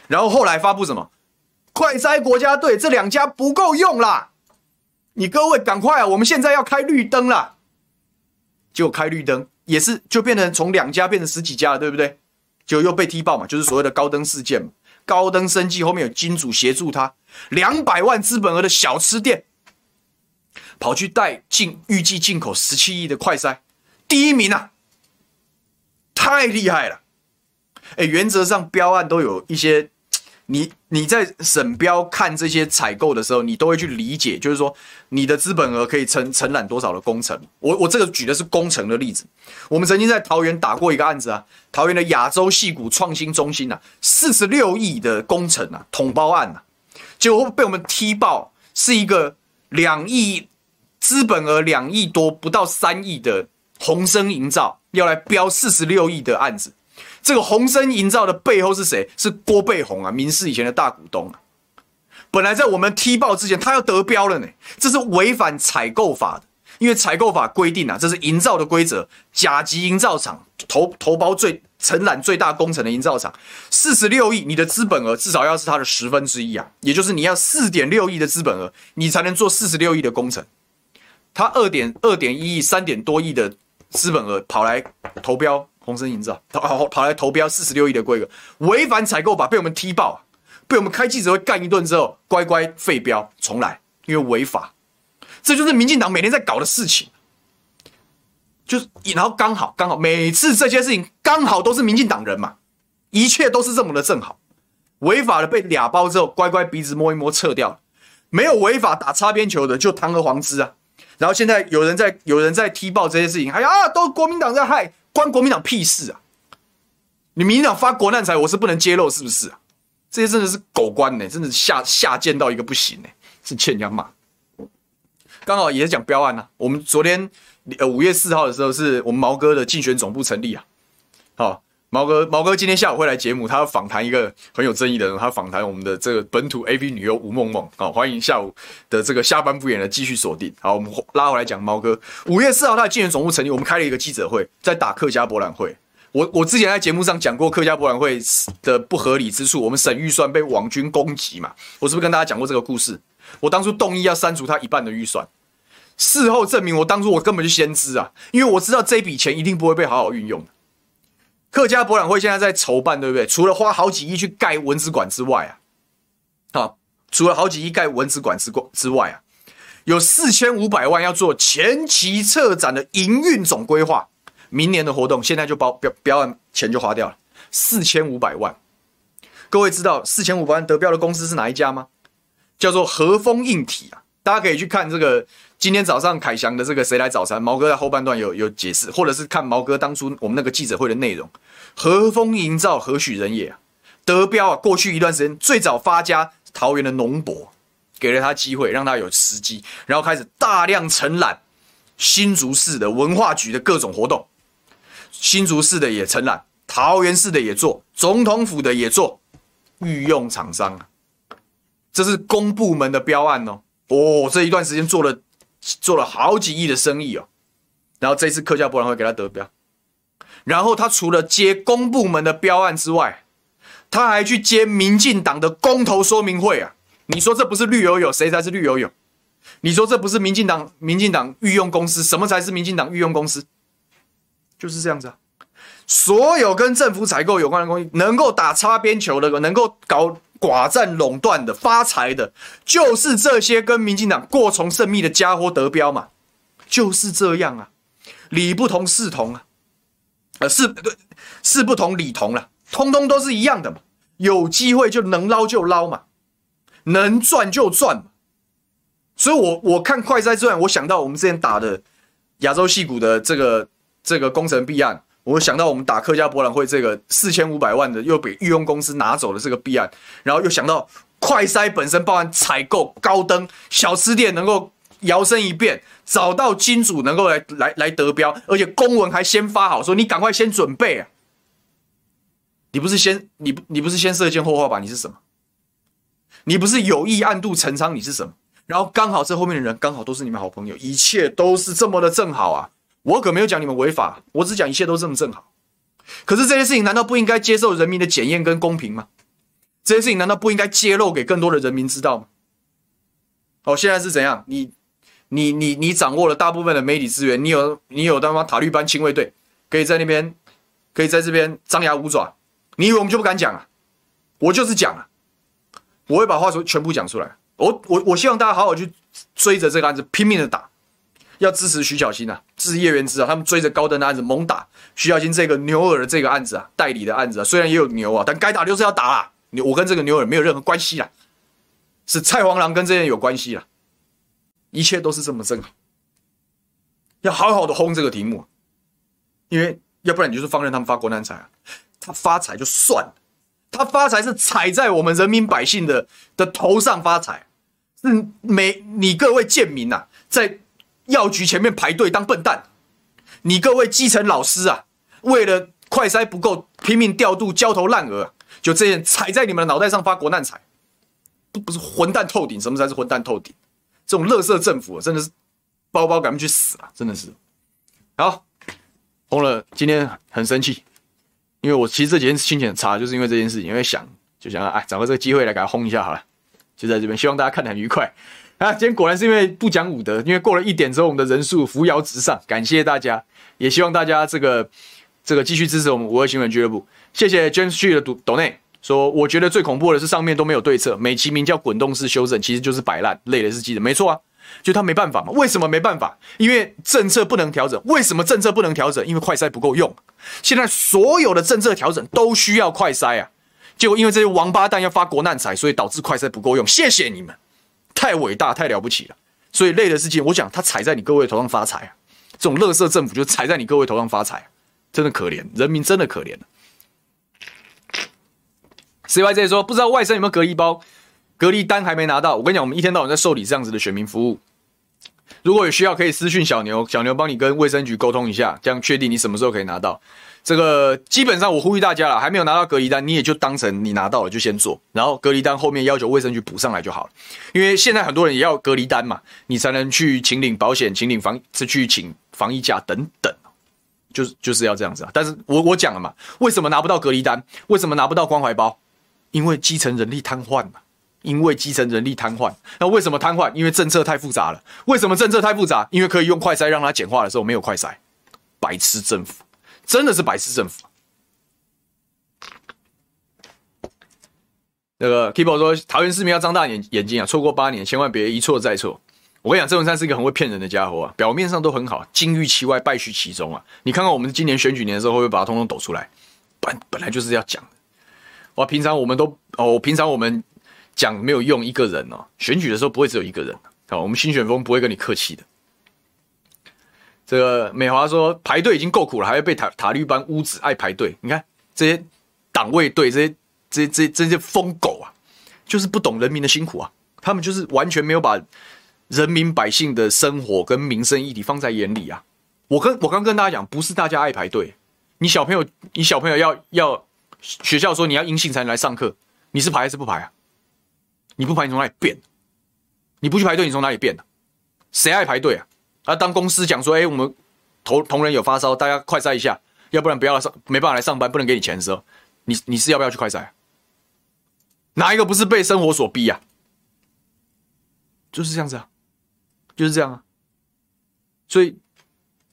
然后后来发布什么？快哉国家队这两家不够用啦，你各位赶快啊！我们现在要开绿灯啦，就开绿灯也是就变成从两家变成十几家了，对不对？就又被踢爆嘛，就是所谓的高登事件嘛。高登生计后面有金主协助他，两百万资本额的小吃店跑去带进预计进口十七亿的快筛，第一名啊！太厉害了，哎，原则上标案都有一些，你你在审标看这些采购的时候，你都会去理解，就是说你的资本额可以承承揽多少的工程。我我这个举的是工程的例子，我们曾经在桃园打过一个案子啊，桃园的亚洲戏谷创新中心啊，四十六亿的工程啊，统包案啊，结果被我们踢爆，是一个两亿资本额两亿多不到三亿的鸿升营造。要来标四十六亿的案子，这个鸿升营造的背后是谁？是郭背宏啊，民视以前的大股东啊。本来在我们踢爆之前，他要得标了呢，这是违反采购法的，因为采购法规定啊，这是营造的规则，甲级营造厂投投包最承揽最大工程的营造厂，四十六亿，你的资本额至少要是它的十分之一啊，也就是你要四点六亿的资本额，你才能做四十六亿的工程。他二点二点一亿，三点多亿的。资本额跑来投标鸿升营造，跑跑来投标四十六亿的规格，违反采购法被我们踢爆，被我们开记者会干一顿之后，乖乖废标重来，因为违法。这就是民进党每天在搞的事情。就是然后刚好刚好每次这些事情刚好都是民进党人嘛，一切都是这么的正好，违法的被俩包之后乖乖鼻子摸一摸撤掉，没有违法打擦边球的就堂而皇之啊，然后现在有人在有人在踢爆这些事情，哎呀，都国民党在害，关国民党屁事啊！你民进党发国难财，我是不能揭露是不是啊？这些真的是狗官呢、真的是下下贱到一个不行呢、是欠人家骂。刚好也是讲标案、啊，我们昨天呃五月四号的时候，是我们毛哥的竞选总部成立啊。好，毛哥毛哥今天下午会来节目，他要访谈一个很有争议的人，他访谈我们的这个本土 AV 女优吴梦梦。好，欢迎下午的这个下班不演的继续锁定。好，我们拉回来讲毛哥，五月四号他的竞选总部成立，我们开了一个记者会，在打客家博览会。我我之前在节目上讲过客家博览会的不合理之处，我们省预算被网军攻击嘛，我是不是跟大家讲过这个故事？我当初动议要删除他一半的预算，事后证明我当初我根本就先知啊，因为我知道这笔钱一定不会被好好运用。客家博览会现在在筹办，对不对？除了花好几亿去盖文字馆之外啊，好，除了好几亿盖文字馆之之外啊，有四千五百万要做前期策展的营运总规划。明年的活动现在就包标标案钱就花掉了四千五百万，各位知道四千五百万得标的公司是哪一家吗？叫做和风硬体啊，大家可以去看这个今天早上凯翔的这个谁来早餐，毛哥在后半段有有解释，或者是看毛哥当初我们那个记者会的内容。和风营造何许人也啊？得标啊！过去一段时间最早发家桃园的农博，给了他机会，让他有时机，然后开始大量承揽新竹市的文化局的各种活动。新竹市的也承揽，桃园市的也做，总统府的也做，御用厂商啊，这是公部门的标案哦。哦，这一段时间做了做了好几亿的生意哦。然后这次客家博览会给他得标，然后他除了接公部门的标案之外，他还去接民进党的公投说明会啊。你说这不是绿油油，谁才是绿油油？你说这不是民进党民进党御用公司，什么才是民进党御用公司？就是这样子啊，所有跟政府采购有关的东西，能够打擦边球的，能够搞寡占垄断的、发财的，就是这些跟民进党过从甚密的家伙得标嘛，就是这样啊，理不同事同啊，呃，事对事不同理同了，通通都是一样的嘛，有机会就能捞就捞嘛，能赚就赚嘛，所以我我看快哉之后，我想到我们之前打的亚洲戏骨的这个。这个工程弊案，我想到我们打客家博览会这个四千五百万的又被御用公司拿走了这个弊案，然后又想到快筛本身包含采购高登小吃店能够摇身一变找到金主能够来来来得标，而且公文还先发好，说你赶快先准备啊！你不是先你你不是先射箭后画靶，你是什么？你不是有意暗度陈仓，你是什么？然后刚好这后面的人刚好都是你们好朋友，一切都是这么的正好啊！我可没有讲你们违法，我只讲一切都这么正好。可是这些事情难道不应该接受人民的检验跟公平吗？这些事情难道不应该揭露给更多的人民知道吗？哦，现在是怎样？你、你、你、你掌握了大部分的媒体资源，你有、你有他妈塔利班亲卫队，可以在那边，可以在这边张牙舞爪。你以为我们就不敢讲啊？我就是讲啊！我会把话说全部讲出来。我、我、我希望大家好好去追着这个案子拼命的打。要支持徐小新啊，支持叶元之啊，他们追着高登的案子猛打徐小新这个牛耳的这个案子啊，代理的案子啊，虽然也有牛啊，但该打就是要打啊。我跟这个牛耳没有任何关系啦，是蔡黄狼跟这些人有关系啦，一切都是这么正好，要好好的轰这个题目，因为要不然你就是放任他们发国难财啊，他发财就算了，他发财是踩在我们人民百姓的的头上发财，是每你各位贱民呐、啊，在。药局前面排队当笨蛋，你各位基层老师啊，为了快筛不够，拼命调度焦头烂额，就这样踩在你们的脑袋上发国难财，不不是混蛋透顶？什么才是混蛋透顶？这种垃圾政府啊，真的是包包赶紧去死啊！真的是。好，红了，今天很生气，因为我其实这几天心情很差，就是因为这件事情，因为想就想哎，找个这个机会来给他轰一下好了，就在这边，希望大家看得很愉快。啊，今天果然是因为不讲武德，因为过了一点之后，我们的人数扶摇直上，感谢大家，也希望大家这个这个继续支持我们五二新闻俱乐部。谢谢 James G 的抖内说，我觉得最恐怖的是上面都没有对策，美其名叫滚动式修正，其实就是摆烂，累的是记者，没错啊。就他没办法嘛？为什么没办法？因为政策不能调整。为什么政策不能调整？因为快筛不够用。现在所有的政策调整都需要快筛啊！结果因为这些王八蛋要发国难财，所以导致快筛不够用。谢谢你们，太伟大，太了不起了。所以累的事情，我讲他踩在你各位头上发财啊！这种垃圾政府就踩在你各位头上发财，真的可怜，人民真的可怜。CYZ 说不知道外甥有没有隔离包。隔离单还没拿到，我跟你讲，我们一天到晚在受理这样子的选民服务。如果有需要，可以私讯小牛，小牛帮你跟卫生局沟通一下，这样确定你什么时候可以拿到。这个基本上我呼吁大家了，还没有拿到隔离单，你也就当成你拿到了就先做，然后隔离单后面要求卫生局补上来就好了。因为现在很多人也要隔离单嘛，你才能去请领保险、请领防、去请防疫假等等，就是就是要这样子啊。但是我我讲了嘛，为什么拿不到隔离单？为什么拿不到关怀包？因为基层人力瘫痪嘛。因为基层人力瘫痪，那为什么瘫痪？因为政策太复杂了。为什么政策太复杂？因为可以用快筛让它简化的时候没有快筛，白痴政府，真的是白痴政府。那个 Kibo 说，桃园市民要张大眼眼睛啊，错过八年，千万别一错再错。我跟你讲，郑文灿是一个很会骗人的家伙啊，表面上都很好，金玉其外，败絮其中啊。你看看我们今年选举年的时候，会不会把它通通抖出来？本本来就是要讲的。哇，平常我们都哦，平常我们。讲没有用，一个人哦，选举的时候不会只有一个人。好，我们新选风不会跟你客气的。这个美华说排队已经够苦了，还要被塔塔利班污子爱排队。你看这些党卫队，这些这这这些疯狗啊，就是不懂人民的辛苦啊。他们就是完全没有把人民百姓的生活跟民生议题放在眼里啊。我跟我刚跟大家讲，不是大家爱排队，你小朋友你小朋友要要学校说你要阴性才能来上课，你是排还是不排啊？你不排，你从哪里变？你不去排队，你从哪里变的？谁爱排队啊？啊，当公司讲说，哎，我们同同仁有发烧，大家快筛一下，要不然不要上，没办法来上班，不能给你钱的时候，你你是要不要去快筛？哪一个不是被生活所逼呀？就是这样子啊，就是这样啊，所以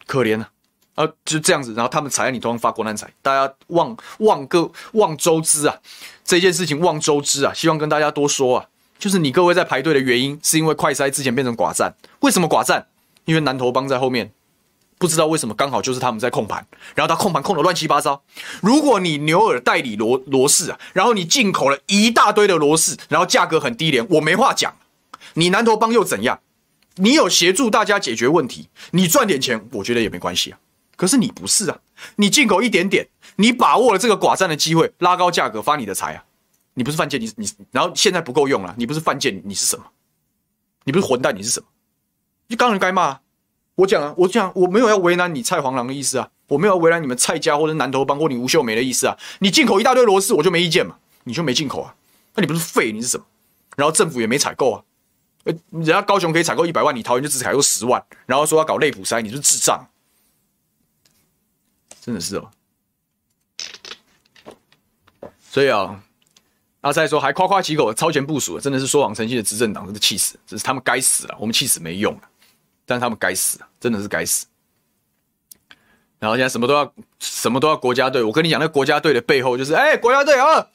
可怜啊，啊，就这样子，然后他们踩在你头上发国难财，大家望望个望周知啊，这件事情望周知啊，希望跟大家多说啊。就是你各位在排队的原因，是因为快筛之前变成寡占。为什么寡占？因为南投帮在后面，不知道为什么刚好就是他们在控盘，然后他控盘控得乱七八糟。如果你牛耳代理罗罗氏啊，然后你进口了一大堆的罗氏，然后价格很低廉，我没话讲。你南投帮又怎样？你有协助大家解决问题，你赚点钱，我觉得也没关系啊。可是你不是啊，你进口一点点，你把握了这个寡占的机会，拉高价格发你的财啊。你不是犯贱，你你然后现在不够用了，你不是犯贱，你是什么？你不是混蛋，你是什么？你当然该骂。我讲啊，我讲，我没有要为难你蔡黄狼的意思啊，我没有要为难你们蔡家或者南投帮或你吴秀梅的意思啊。你进口一大堆螺丝，我就没意见嘛，你就没进口啊？那你不是废，你是什么？然后政府也没采购啊，人家高雄可以采购一百万，你桃园就只采购十万，然后说要搞类普筛，你是智障，真的是哦。所以啊。阿塞说还夸夸其口，超前部署，真的是说谎成性的执政党，真的气死！真是他们该死了，我们气死没用了，但他们该死，真的是该死。然后现在什么都要，什么都要国家队。我跟你讲，那国家队的背后就是，哎、国家队啊，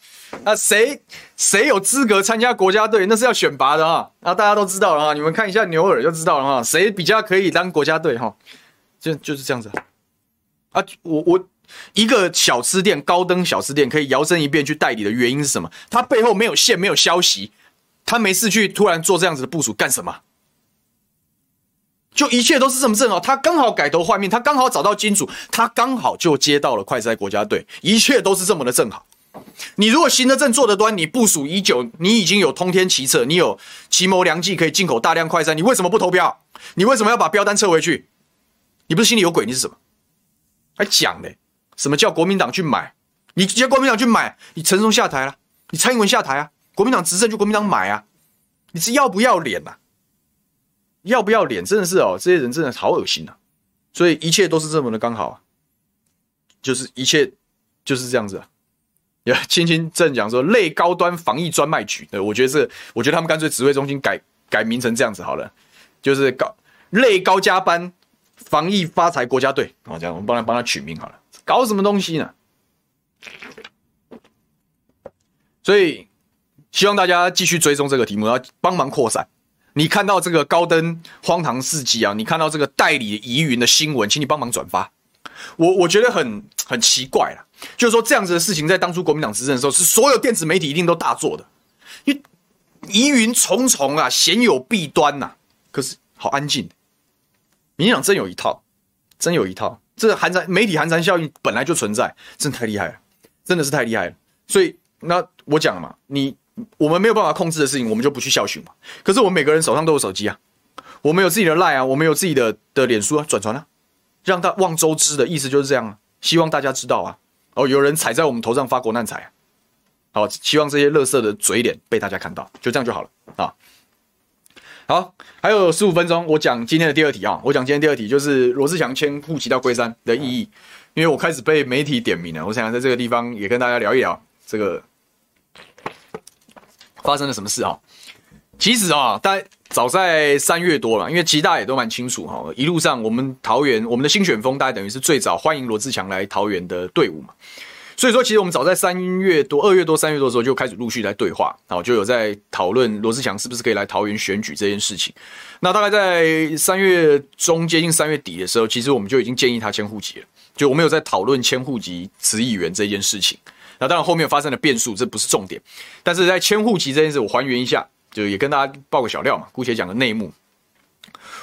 那谁谁有资格参加国家队？那是要选拔的啊！啊，大家都知道了啊，你们看一下牛耳就知道了哈，谁比较可以当国家队哈？就就是这样子啊，我我。一个小吃店，高登小吃店可以摇身一变去代理的原因是什么？他背后没有线，没有消息，他没事去突然做这样子的部署干什么？就一切都是这么正好，他刚好改头换面，他刚好找到金主，他刚好就接到了快筛国家队，一切都是这么的正好。你如果行得正坐得端，你部署已久，你已经有通天奇策，你有奇谋良计可以进口大量快筛，你为什么不投标？你为什么要把标单撤回去？你不是心里有鬼？你是什么？还讲呢？什么叫国民党去买？你叫国民党去买，你陈松下台了，你蔡英文下台啊？国民党执政就国民党买啊？你是要不要脸呐？要不要脸？真的是哦，这些人真的好恶心呐！所以一切都是这么的刚好啊，就是一切就是这样子啊。呀，青青正讲说类高端防疫专卖局，对，我觉得这，我觉得他们干脆指挥中心改改名成这样子好了，就是高类高加班防疫发财国家队啊，这样我们帮他帮他取名好了。搞什么东西呢？所以希望大家继续追踪这个题目，要帮忙扩散你看到这个高登荒唐事迹啊，你看到这个代理疑云的新闻，请你帮忙转发。我我觉得很很奇怪啦，就是说这样子的事情在当初国民党执政的时候，是所有电子媒体一定都大做的，因为疑云重重啊，鲜有弊端呐、可是好安静，民进党真有一套，真有一套。这寒蝉媒体寒蝉效应本来就存在，真的太厉害了，真的是太厉害了。所以那我讲了嘛，你我们没有办法控制的事情，我们就不去教训嘛。可是我们每个人手上都有手机啊，我们有自己的 lie 啊，我们有自己的的脸书啊，转传啊，让他望周知的意思就是这样啊，希望大家知道啊。哦，有人踩在我们头上发国难财啊，好，希望这些垃圾的嘴脸被大家看到，就这样就好了啊。好，还有十五分钟，我讲今天的第二题啊。我讲今天第二题就是罗志祥迁户籍到龟山的意义，因为我开始被媒体点名了。我想在这个地方也跟大家聊一聊这个发生了什么事啊。其实啊，大概早在三月多了，因为其实大家也都蛮清楚哈。一路上我们桃园，我们的新选风大概等于是最早欢迎罗志强来桃园的队伍嘛。所以说，其实我们早在三月多、二月多、三月多的时候就开始陆续在对话，然后就有在讨论罗志祥是不是可以来桃园选举这件事情。那大概在三月中接近三月底的时候，其实我们就已经建议他迁户籍了。就我们有在讨论迁户籍辞议员这件事情。那当然后面发生了变数，这不是重点。但是在迁户籍这件事，我还原一下，就也跟大家报个小料嘛，姑且讲个内幕。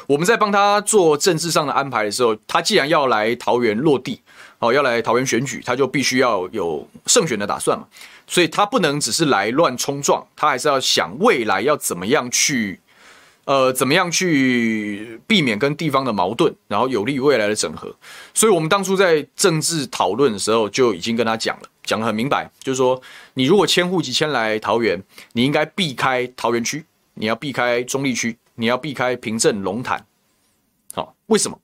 我们在帮他做政治上的安排的时候，他既然要来桃园落地。哦，要来桃园选举，他就必须要有胜选的打算嘛，所以他不能只是来乱冲撞，他还是要想未来要怎么样去，呃，怎么样去避免跟地方的矛盾，然后有利于未来的整合。所以我们当初在政治讨论的时候就已经跟他讲了，讲得很明白，就是说，你如果迁户籍迁来桃园，你应该避开桃园区，你要避开中坜区，你要避开平镇龙潭。好，为什么？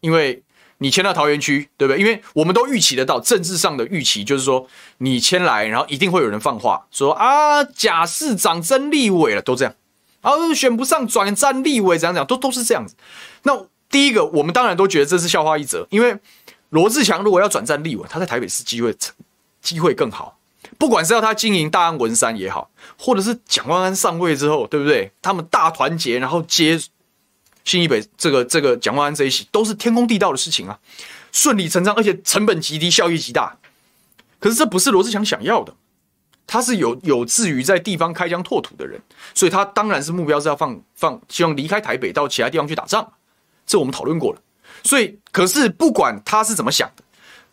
因为。你迁到桃园区，对不对？因为我们都预期得到政治上的预期，就是说你迁来，然后一定会有人放话说啊，贾市长真立委了，都这样，啊，选不上转战立委，怎样怎样，都都是这样子。那第一个，我们当然都觉得这是笑话一则，因为罗志强如果要转战立委，他在台北市机会成机会更好，不管是要他经营大安文山也好，或者是蒋万安上位之后，对不对？他们大团结，然后接。新一北这个这个蒋万安这一席都是天公地道的事情啊，顺理成章，而且成本极低，效益极大。可是这不是罗志强想要的，他是有有志于在地方开疆拓土的人，所以他当然是目标是要放放，希望离开台北到其他地方去打仗。这我们讨论过了。所以，可是不管他是怎么想的。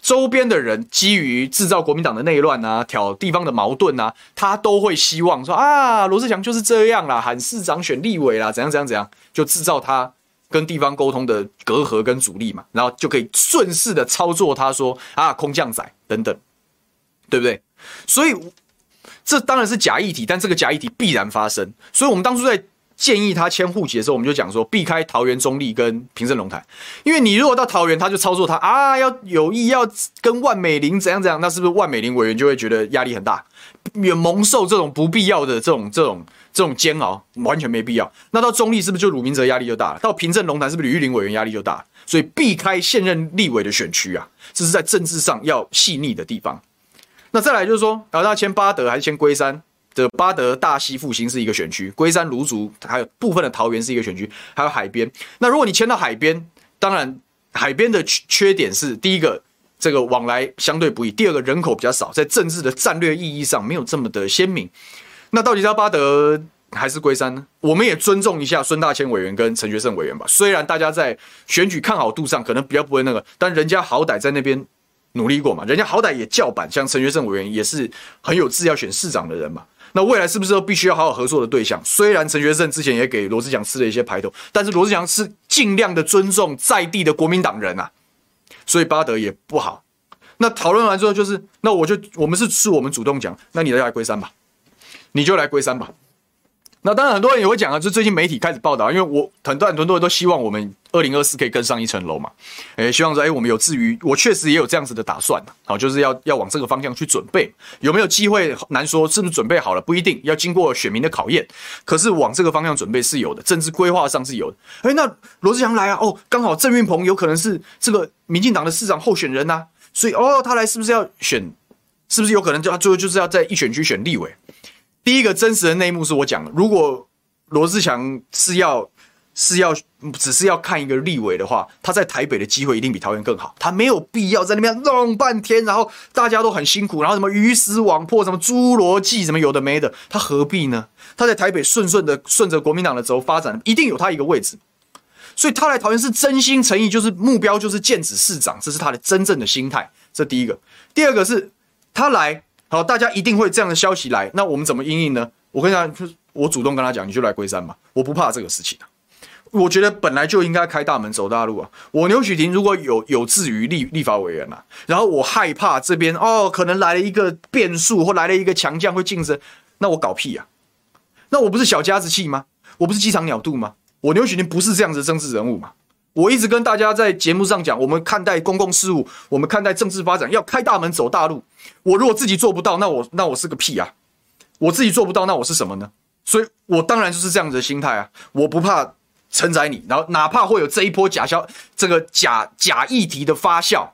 周边的人基于制造国民党的内乱啊，挑地方的矛盾啊，他都会希望说啊，罗志祥就是这样啦，喊市长选立委啦，怎样怎样怎样，就制造他跟地方沟通的隔阂跟阻力嘛，然后就可以顺势的操作他说啊，空降仔等等，对不对？所以这当然是假议题，但这个假议题必然发生，所以我们当初在。建议他迁户籍的时候，我们就讲说避开桃园中立跟平镇龙潭，因为你如果到桃园，他就操作他啊，要有意要跟万美玲怎样怎样，那是不是万美玲委员就会觉得压力很大，也蒙受这种不必要的这种这种这种煎熬，完全没必要。那到中立是不是就鲁明哲压力就大了？到平镇龙潭是不是吕玉玲委员压力就大？所以避开现任立委的选区啊，这是在政治上要细腻的地方。那再来就是说，然后他迁八德还是迁龟山？的八德、大溪、复兴是一个选区，龟山、芦竹还有部分的桃园是一个选区，还有海边。那如果你迁到海边，当然海边的缺点是：第一个，这个往来相对不易；第二个，人口比较少，在政治的战略意义上没有这么的鲜明。那到底是要八德还是龟山呢？我们也尊重一下孙大千委员跟陈学圣委员吧。虽然大家在选举看好度上可能比较不会那个，但人家好歹在那边努力过嘛，人家好歹也叫板，像陈学圣委员也是很有志要选市长的人嘛。那未来是不是都必须要好好合作的对象？虽然陈学圣之前也给罗志祥吃了一些排头，但是罗志祥是尽量的尊重在地的国民党人啊，所以巴德也不好。那讨论完之后，就是那我就我们是是我们主动讲，那你来归山吧，你就来归山吧。那当然，很多人也会讲啊，就最近媒体开始报道，因为我很多很多人都希望我们二零二四可以更上一层楼嘛，诶，希望说，诶，我们有至于，我确实也有这样子的打算，好，就是要要往这个方向去准备，有没有机会难说，是不是准备好了不一定，要经过选民的考验，可是往这个方向准备是有的，政治规划上是有的。诶，那罗志祥来啊，哦，刚好郑运鹏有可能是这个民进党的市长候选人呐、啊，所以哦，他来是不是要选，是不是有可能就他最后就是要在一选区选立委？第一个真实的内幕是我讲的，如果罗志祥是要是要只是要看一个立委的话，他在台北的机会一定比桃园更好。他没有必要在那边弄半天，然后大家都很辛苦，然后什么鱼死网破，什么侏罗纪，什么有的没的，他何必呢？他在台北顺顺的顺着国民党的轴发展，一定有他一个位置。所以他来桃园是真心诚意，就是目标就是剑指市长，这是他的真正的心态。这第一个，第二个是他来好，大家一定会这样的消息来，那我们怎么应应呢？我跟你讲，就是我主动跟他讲，你就来龟山嘛，我不怕这个事情。我觉得本来就应该开大门走大路啊！我牛许庭如果有有志于立立法委员啊，然后我害怕这边哦，可能来了一个变数或来了一个强将会竞争，那我搞屁啊！那我不是小家子气吗？我不是鸡肠鸟肚吗？我牛许庭不是这样子的政治人物吗？我一直跟大家在节目上讲，我们看待公共事务，我们看待政治发展要开大门走大路。我如果自己做不到，那我那我是个屁啊！我自己做不到，那我是什么呢？所以我当然就是这样子的心态啊！我不怕。承载你，然后哪怕会有这一波假消，这个假假议题的发酵，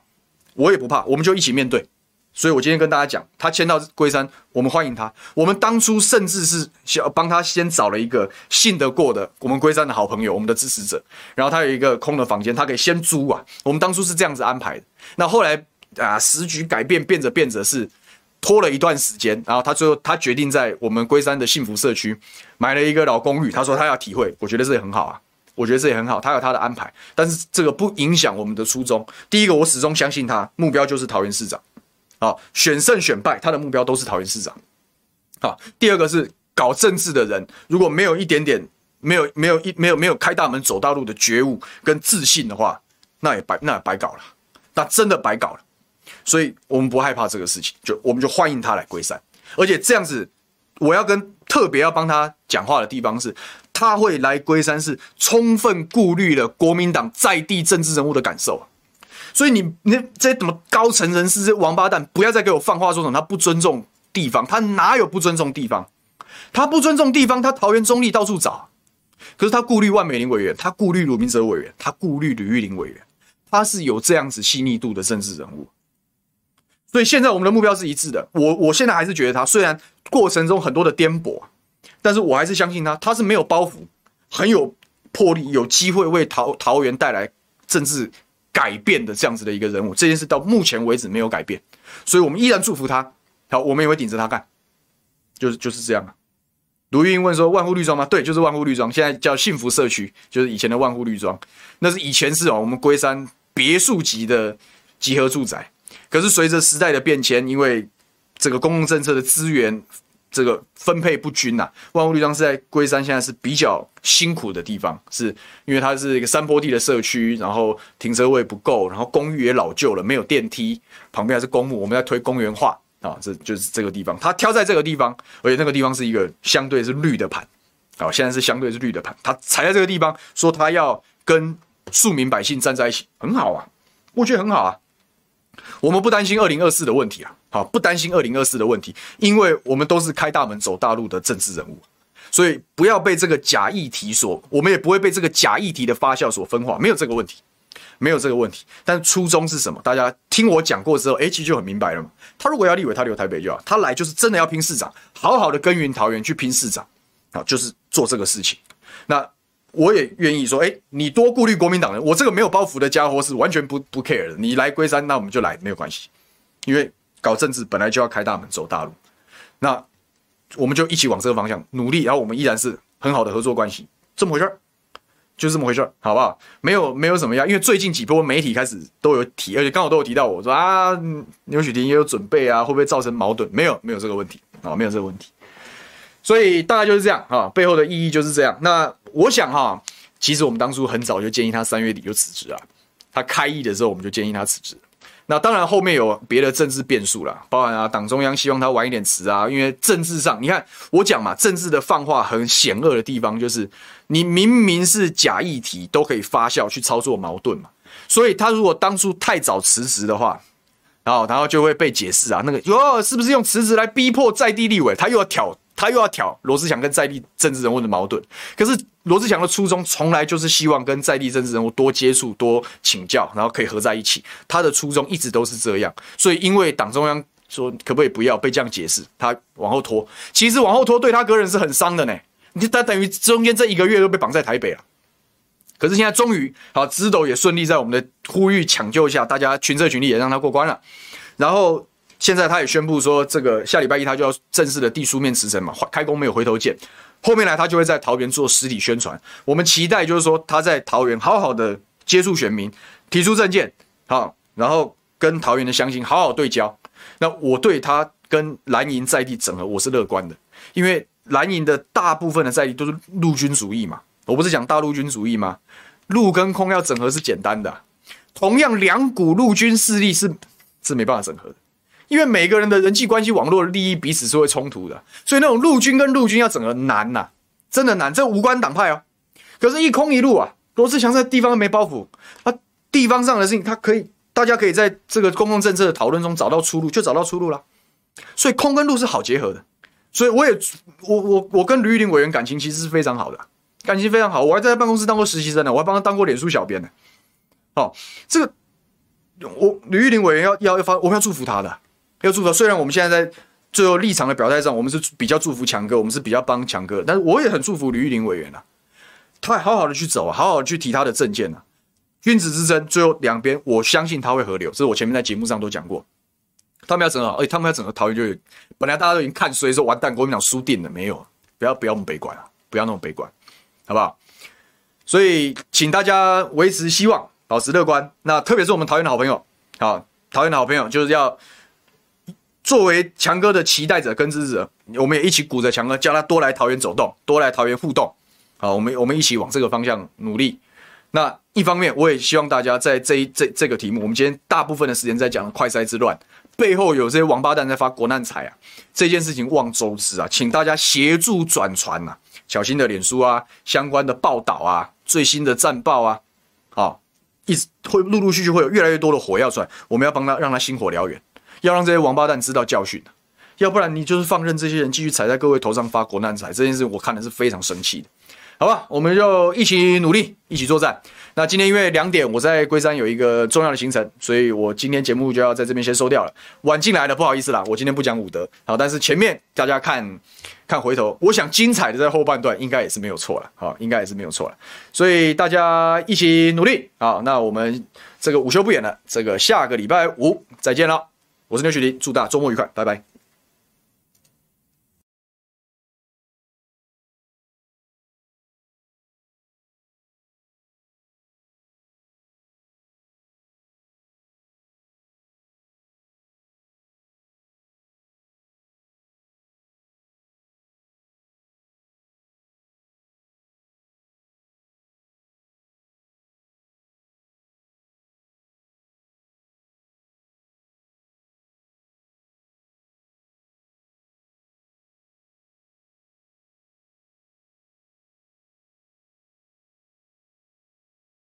我也不怕，我们就一起面对。所以我今天跟大家讲，他迁到龟山，我们欢迎他。我们当初甚至是想帮他先找了一个信得过的我们龟山的好朋友，我们的支持者。然后他有一个空的房间，他可以先租啊。我们当初是这样子安排的。那后来啊，时局改变，变着变着是拖了一段时间，然后他最后他决定在我们龟山的幸福社区买了一个老公寓。他说他要体会，我觉得这也很好啊。我觉得这也很好，他有他的安排，但是这个不影响我们的初衷。第一个，我始终相信他目标就是桃园市长，啊，选胜选败，他的目标都是桃园市长，啊。第二个是搞政治的人，如果没有一点点，没有没有一没有没有开大门走大路的觉悟跟自信的话，那也白那也白搞了，那真的白搞了。所以我们不害怕这个事情，就我们就欢迎他来龟山，而且这样子，我要跟特别要帮他讲话的地方是。他会来龟山，是充分顾虑了国民党在地政治人物的感受，所以你你这些怎么高层人士这王八蛋，不要再给我放话说什么他不尊重地方，他哪有不尊重地方？他不尊重地方，他桃园中立到处找，可是他顾虑万美玲委员，他顾虑鲁明哲委员，他顾虑吕玉玲委员，他是有这样子细腻度的政治人物，所以现在我们的目标是一致的。我我现在还是觉得他虽然过程中很多的颠簸。但是我还是相信他，他是没有包袱，很有魄力，有机会为桃桃园带来政治改变的这样子的一个人物。这件事到目前为止没有改变，所以我们依然祝福他。好，我们也会顶着他干，就是就是这样啊。卢玉英问说：“万户绿庄吗？”对，就是万户绿庄，现在叫幸福社区，就是以前的万户绿庄。那是以前是哦，我们龟山别墅级的集合住宅。可是随着时代的变迁，因为这个公共政策的资源。这个分配不均呐、万物绿庄是在龟山，现在是比较辛苦的地方，是因为它是一个山坡地的社区，然后停车位不够，然后公寓也老旧了，没有电梯，旁边还是公墓，我们在推公园化啊，这就是这个地方，它挑在这个地方，而且那个地方是一个相对是绿的盘，啊，现在是相对是绿的盘，它踩在这个地方，说它要跟庶民百姓站在一起，很好啊，我觉得很好啊。我们不担心二零二四的问题啊，好，不担心二零二四的问题，因为我们都是开大门走大路的政治人物，所以不要被这个假议题所，我们也不会被这个假议题的发酵所分化，没有这个问题，没有这个问题。但初衷是什么？大家听我讲过之后，哎，其实就很明白了嘛。他如果要立委，他留台北就好，他来就是真的要拼市长，好好的耕耘桃园去拼市长，啊，就是做这个事情。那。我也愿意说，哎，你多顾虑国民党人，我这个没有包袱的家伙是完全不不 care 的。你来龟山，那我们就来，没有关系，因为搞政治本来就要开大门走大路，那我们就一起往这个方向努力，然后我们依然是很好的合作关系，这么回事儿，就这么回事儿，好不好？没有没有什么样，因为最近几波媒体开始都有提，而且刚好都有提到我说啊，牛煦庭也有准备啊，会不会造成矛盾？没有，没有这个问题啊，没有这个问题。所以大概就是这样啊，背后的意义就是这样。那我想哈，其实我们当初很早就建议他三月底就辞职啊。他开议的时候，我们就建议他辞职。那当然后面有别的政治变数啦，包含啊党中央希望他晚一点辞啊，因为政治上你看我讲嘛，政治的放话很险恶的地方就是你明明是假议题都可以发酵去操作矛盾嘛。所以他如果当初太早辞职的话，然后然后就会被解释啊，那个哟是不是用辞职来逼迫在地立委？他又要挑。他又要挑罗志祥跟在地政治人物的矛盾，可是罗志祥的初衷从来就是希望跟在地政治人物多接触、多请教，然后可以合在一起。他的初衷一直都是这样，所以因为党中央说可不可以不要被这样解释，他往后拖。其实往后拖对他个人是很伤的呢，你他等于中间这一个月都被绑在台北了。可是现在终于，好，直斗也顺利在我们的呼吁抢救下，大家群策群力也让他过关了。然后现在他也宣布说，这个下礼拜一他就要正式的递书面辞呈嘛，开工没有回头箭。后面来他就会在桃园做实体宣传。我们期待就是说他在桃园好好的接触选民，提出政见，好，然后跟桃园的乡亲好好对焦。那我对他跟蓝营在地整合，我是乐观的，因为蓝营的大部分的在地都是陆军主义嘛。我不是讲大陆军主义吗？陆跟空要整合是简单的，同样两股陆军势力是是没办法整合的，因为每个人的人际关系网络的利益彼此是会冲突的，所以那种陆军跟陆军要整合难呐，真的难，这无关党派哦。可是，一空一陆啊，罗志强在地方没包袱，他地方上的事情，他可以，大家可以在这个公共政策的讨论中找到出路，就找到出路了。所以，空跟陆是好结合的。所以，我也，我我我跟吕玉玲委员感情其实是非常好的。感情非常好，我还在他办公室当过实习生呢，我还帮他当过脸书小编呢。哦，这个我吕玉玲委员要要要发，我们要祝福他的，要祝福。虽然我们现在在最后立场的表态上，我们是比较祝福强哥，我们是比较帮强哥，但是我也很祝福吕玉玲委员啊，他好好的去走啊，好好的去提他的政见啊。君子之争，最后两边我相信他会合流，这是我前面在节目上都讲过。他们要整合，哎，他们要整合桃园就有，本来大家都已经看衰说完蛋，国民党输定了，没有，不要不要那么悲观啊，不要那么悲观。好不好？所以请大家维持希望，保持乐观。那特别是我们桃园的好朋友，好，桃园的好朋友就是要作为强哥的期待者跟支持者，我们也一起鼓着强哥，叫他多来桃园走动，多来桃园互动。好，我们我们一起往这个方向努力。那一方面，我也希望大家在这一这这个题目，我们今天大部分的时间在讲快筛之乱，背后有这些王八蛋在发国难财啊，这件事情望周知啊，请大家协助转传呐。小新的脸书啊，相关的报道啊，最新的战报啊，好、一直会陆陆续续会有越来越多的火药出来，我们要帮他让他星火燎原，要让这些王八蛋知道教训，要不然你就是放任这些人继续踩在各位头上发国难财，这件事我看的是非常生气的。好吧，我们就一起努力，一起作战。那今天因为两点我在龟山有一个重要的行程，所以我今天节目就要在这边先收掉了。晚进来的不好意思啦，我今天不讲武德。好，但是前面大家看看回头，我想精彩的在后半段应该也是没有错了。好，应该也是没有错了。所以大家一起努力。好，那我们这个午休不远了，这个下个礼拜五再见了。我是牛雪迪，祝大家周末愉快，拜拜。